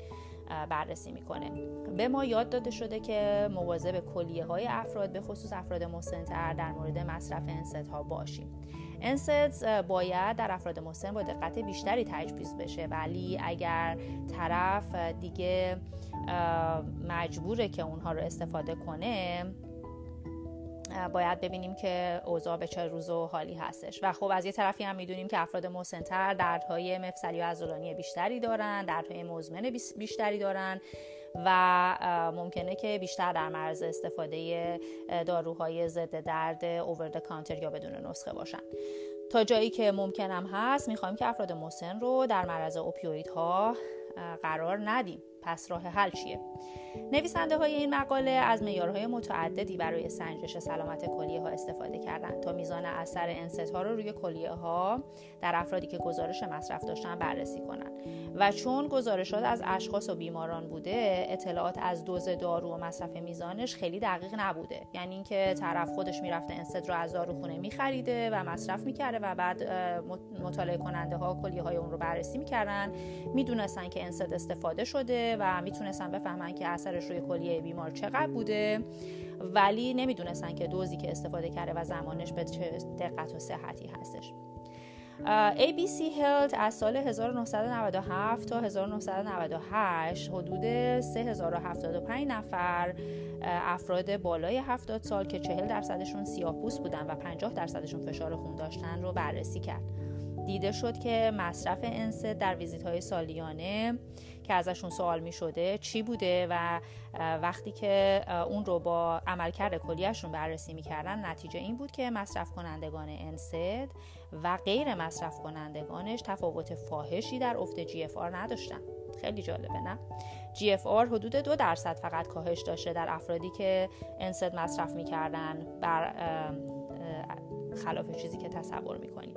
بررسی می‌کنه. به ما یاد داده شده که مواظب کلیه های افراد به خصوص افراد مسنتر در مورد مصرف انست ها باشیم انست باید در افراد مسن با دقت بیشتری تجویز بشه ولی اگر طرف دیگه مجبوره که اونها رو استفاده کنه باید ببینیم که اوضاع به چه روز و حالی هستش. و خب از یه طرفی هم می‌دونیم که افراد مسنتر دردهای مفصلی و عضلانی بیشتری دارن دردهای مزمن بیشتری دارن و ممکنه که بیشتر در مرز استفاده داروهای ضد درد اوور کانتر یا بدون نسخه باشن. تا جایی که ممکنم هست می‌خوایم که افراد مسن رو در معرض اوپیویدها قرار ندیم. پس راه حل چیه؟ نویسنده های این مقاله از معیارهای متعددی برای سنجش سلامت کلیه ها استفاده کردند تا میزان اثر انست ها رو روی کلیه ها در افرادی که گزارش مصرف داشتن بررسی کنند. و چون گزارشات از اشخاص و بیماران بوده اطلاعات از دوز دارو و مصرف میزانش خیلی دقیق نبوده. یعنی اینکه طرف خودش می‌رفته انست رو از داروخونه میخریده و مصرف می‌کرده و بعد مطالعه کننده ها کلیه های اون رو بررسی می‌کردن می‌دونستن که انست استفاده شده و می‌تونستن بفهمن که اثرش روی کلیه بیمار چقدر بوده ولی نمی‌دونستن که دوزی که استفاده کرده و زمانش به چه دقت و صحتی هستش ABC Health از سال 1997 تا 1998 حدود 3075 نفر افراد بالای 70 سال که 40 درصدشون سیاه‌پوست بودن و 50 درصدشون فشار خون داشتن رو بررسی کرد. دیده شد که مصرف NSAID در ویزیت های سالیانه که ازشون سوال می شده چی بوده و وقتی که اون رو با عملکرد کلیهشون بررسی می‌کردن نتیجه این بود که مصرف کنندگان NSAID و غیر مصرف کنندگانش تفاوت فاحشی در افت GFR نداشتن. خیلی جالبه نه؟ GFR حدود دو درصد فقط کاهش داشته در افرادی که NSAID مصرف می‌کردن بر خلاف چیزی که تصور می‌کنیم.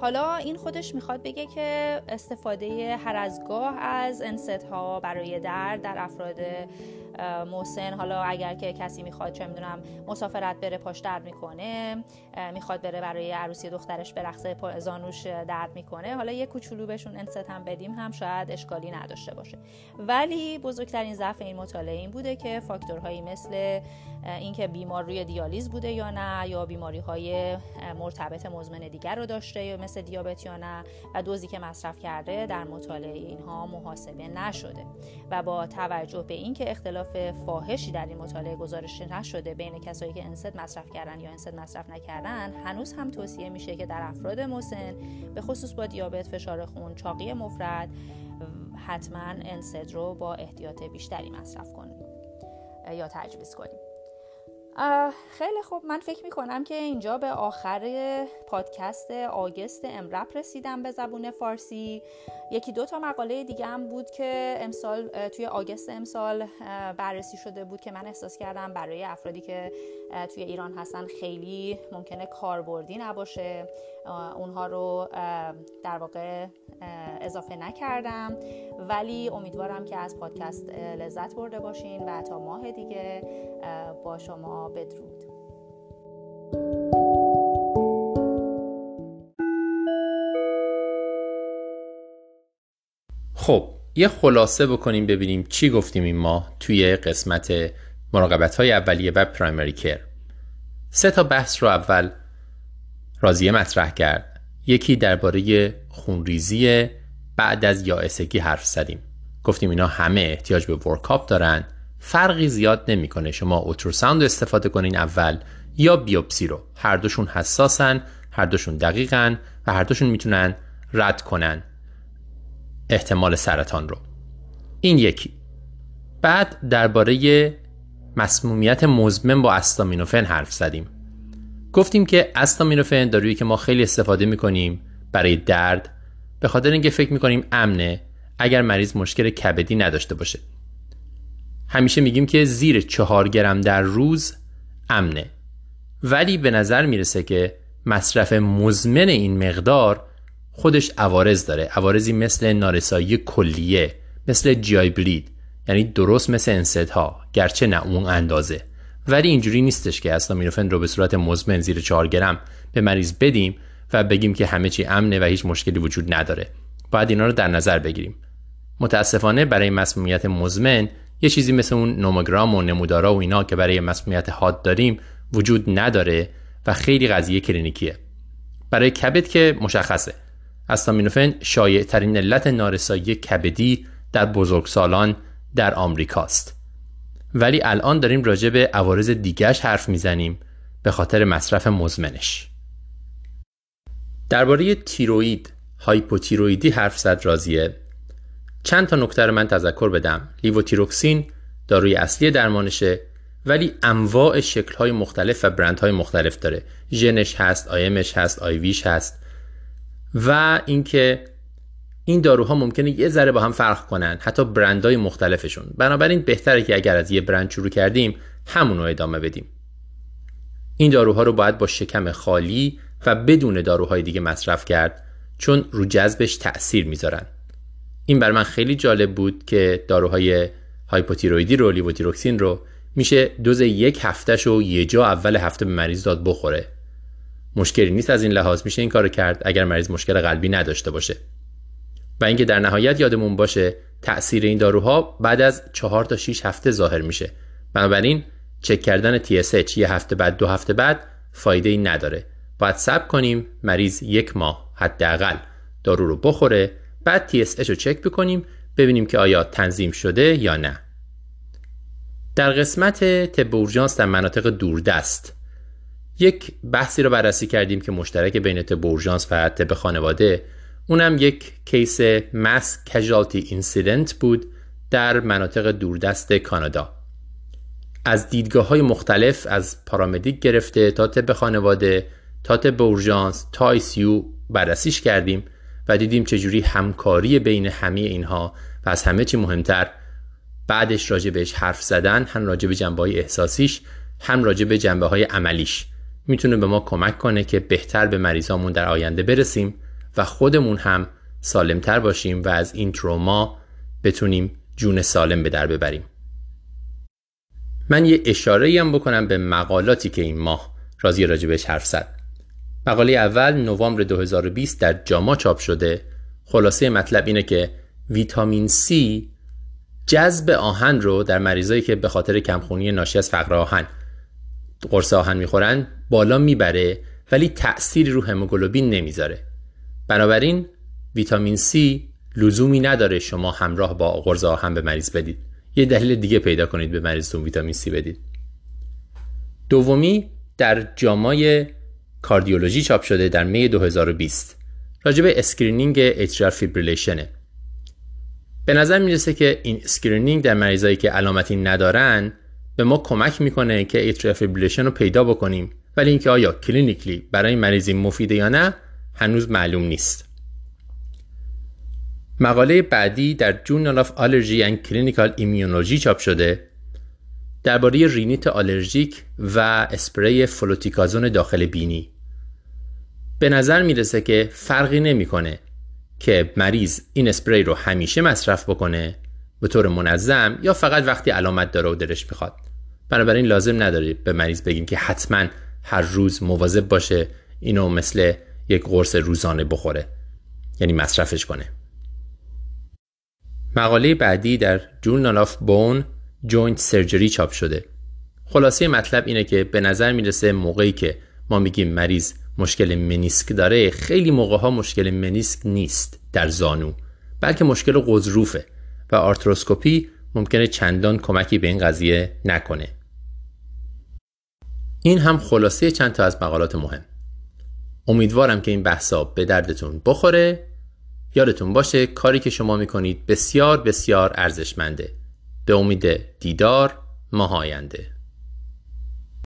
حالا این خودش می‌خواد بگه که استفاده هر از گاه از انست ها برای درد در افراد محسن حالا اگر که کسی می‌خواد چه می‌دونم مسافرت بره پاش درد می‌کنه می‌خواد بره برای عروسی دخترش برقصه زانوش درد می‌کنه حالا یه کوچولو بهشون انست بدیم هم شاید اشکالی نداشته باشه. ولی بزرگترین ضعف این مطالعه این بوده که فاکتورهایی مثل اینکه بیمار روی دیالیز بوده یا نه یا بیماری های مرتبط مزمن دیگر رو داشته یا مثل دیابت یا نه و دوزی که مصرف کرده در مطالعه اینها محاسبه نشده. و با توجه به اینکه اختلاف فاحشی در این مطالعه گزارش نشده بین کسایی که انسد مصرف کردن یا انسد مصرف نکردن هنوز هم توصیه میشه که در افراد مسن به خصوص با دیابت فشار خون چاقی مفرد حتما انسد رو با احتیاط بیشتری مصرف کنیم یا تجویز کنیم. خیلی خوب. من فکر می کنم که اینجا به آخر پادکست آگست امرپ رسیدم به زبون فارسی. یکی دو تا مقاله دیگه هم بود که امسال توی آگست امسال بررسی شده بود که من احساس کردم برای افرادی که توی ایران هستن خیلی ممکنه کاربردی نباشه. اونها رو در واقع اضافه نکردم. ولی امیدوارم که از پادکست لذت برده باشین و تا ماه دیگه با شما بدرود. خب یه خلاصه بکنیم ببینیم چی گفتیم این ماه توی قسمت مراقبت های اولیه و پرایمری کر سه تا بحث رو اول راضیه مطرح کرد. یکی درباره خونریزی بعد از یائسگی حرف زدیم. گفتیم اینا همه احتیاج به ورکاپ دارن. فرقی زیاد نمی‌کنه شما اوتروساوند استفاده کنین اول یا بیوپسی رو. هر دوشون حساسن هر دوشون دقیقن و هر دوشون می‌تونن رد کنن احتمال سرطان رو. این یکی. بعد درباره مسمومیت مزمن با استامینوفن حرف زدیم. گفتیم که استامینوفن دارویی که ما خیلی استفاده می‌کنیم برای درد به خاطر اینکه فکر می‌کنیم امنه اگر مریض مشکل کبدی نداشته باشه. همیشه میگیم که زیر چهار گرم در روز امنه. ولی به نظر می‌رسه که مصرف مزمن این مقدار خودش عوارض داره. عوارضی مثل نارسایی کلیه مثل جای بلید یعنی درست مثل انسدها گرچه نه اون اندازه. ولی اینجوری نیستش که استامینوفن رو به صورت مزمن زیر 4 گرم به مریض بدیم و بگیم که همه چی امنه و هیچ مشکلی وجود نداره. باید اینا رو در نظر بگیریم. متاسفانه برای مسمومیت مزمن یه چیزی مثل اون نوموگرام و نمودارا و اینا که برای مسمومیت حاد داریم وجود نداره و خیلی قضیه کلینیکیه. برای کبد که مشخصه. استامینوفن شایع ترین علت نارسایی کبدی در بزرگسالان در آمریکاست. ولی الان داریم راجع به عوارض دیگرش حرف می‌زنیم به خاطر مصرف مزمنش. درباره تیروید هایپوتیرویدی حرف زد راضیه. چند تا نکته رو من تذکر بدم. لیوتیروکسین داروی اصلی درمانشه ولی انواع شکل‌های مختلف و برندهای مختلف داره. ژنش هست آیمش هست آیویش هست. و اینکه این داروها ممکنه یه ذره با هم فرق کنن حتی برندهای مختلفشون. بنابراین بهتره که اگر از یه برند شروع کردیم همون رو ادامه بدیم. این داروها رو باید با شکم خالی و بدون داروهای دیگه مصرف کرد چون رو جذبش تأثیر می‌ذارن. این بر من خیلی جالب بود که داروهای هایپوتیرویدی رو لیوتیروکسین رو میشه دوز یک هفتهش رو یه جا اول هفته به مریض داد بخوره. مشکلی نیست از این لحاظ میشه این کار کرد اگر مریض مشکل قلبی نداشته باشه. و اینکه در نهایت یادمون باشه تأثیر این داروها بعد از چهار تا 6 هفته ظاهر میشه. بنابراین چک کردن TSH یه هفته بعد دو هفته بعد فایده ای نداره. باید صبر کنیم مریض یک ماه حداقل دارو رو بخوره بعد TSH رو چک بکنیم ببینیم که آیا تنظیم شده یا نه. در قسمت طب اورژانس در مناطق دوردست یک بحثی رو بررسی کردیم که مشترک بین طب اورژانس و طب خانواده اونم یک case mass casualty incident بود در مناطق دوردست کانادا. از دیدگاه های مختلف از paramedic گرفته تا طب خانواده تا طب اورژانس تا ICU بررسیش کردیم و دیدیم چجوری همکاری بین همه اینها و از همه چی مهمتر بعدش راجع بهش حرف زدن هم راجع به جنبه های احساسیش هم راجع به جنبه های عملیش. می‌تونه به ما کمک کنه که بهتر به مریضامون در آینده برسیم. و خودمون هم سالمتر باشیم و از این تروما بتونیم جون سالم به در ببریم. من یه اشاره هم بکنم به مقالاتی که این ماه رازی راجبش حرف زد. مقاله اول نوامبر 2020 در جاما چاپ شده. خلاصه مطلب اینه که ویتامین C جذب آهن رو در مریضایی که به خاطر کمخونی ناشی از فقر آهن قرص آهن می‌خورن بالا می‌بره ولی تأثیری رو هموگلوبین نمی‌ذاره. بنابراین ویتامین C لزومی نداره شما همراه با قرص آهن به مریض بدید. یه دلیل دیگه پیدا کنید به مریضتون ویتامین C بدید. دومی در JAMA ی Cardiology چاپ شده در May 2020 راجب screening atrial fibrillation ه. به نظر می‌رسه که این screening در مریضایی که علامتی ندارن به ما کمک می‌کنه که atrial fibrillation رو پیدا بکنیم. ولی اینکه آیا clinically برای مریضی مفیده یا نه هنوز معلوم نیست. مقاله بعدی در Journal of Allergy and Clinical Immunology چاپ شده درباره رینیت آلرژیک و اسپری فلوتیکازون داخل بینی. به نظر می‌رسه که فرقی نمی‌کنه که مریض این اسپری رو همیشه مصرف بکنه به طور منظم یا فقط وقتی علامت داره و دلش می‌خواد. بنابراین لازم نداره به مریض بگیم که حتما هر روز مواظب باشه. اینو مثل یک قرص روزانه بخوره. یعنی مصرفش کنه. مقاله بعدی در Journal of Bone Joint Surgery چاپ شده. خلاصه مطلب اینه که به نظر می‌رسه موقعی که ما میگیم مریض مشکل منیسک داره خیلی موقع ها مشکل منیسک نیست در زانو بلکه مشکل قضروفه و آرتروسکوپی ممکنه چندان کمکی به این قضیه نکنه. این هم خلاصه چند تا از مقالات مهم. امیدوارم که این بحثا به دردتون بخوره. یادتون باشه کاری که شما می‌کنید بسیار بسیار ارزشمنده. به امید دیدار ماه آینده.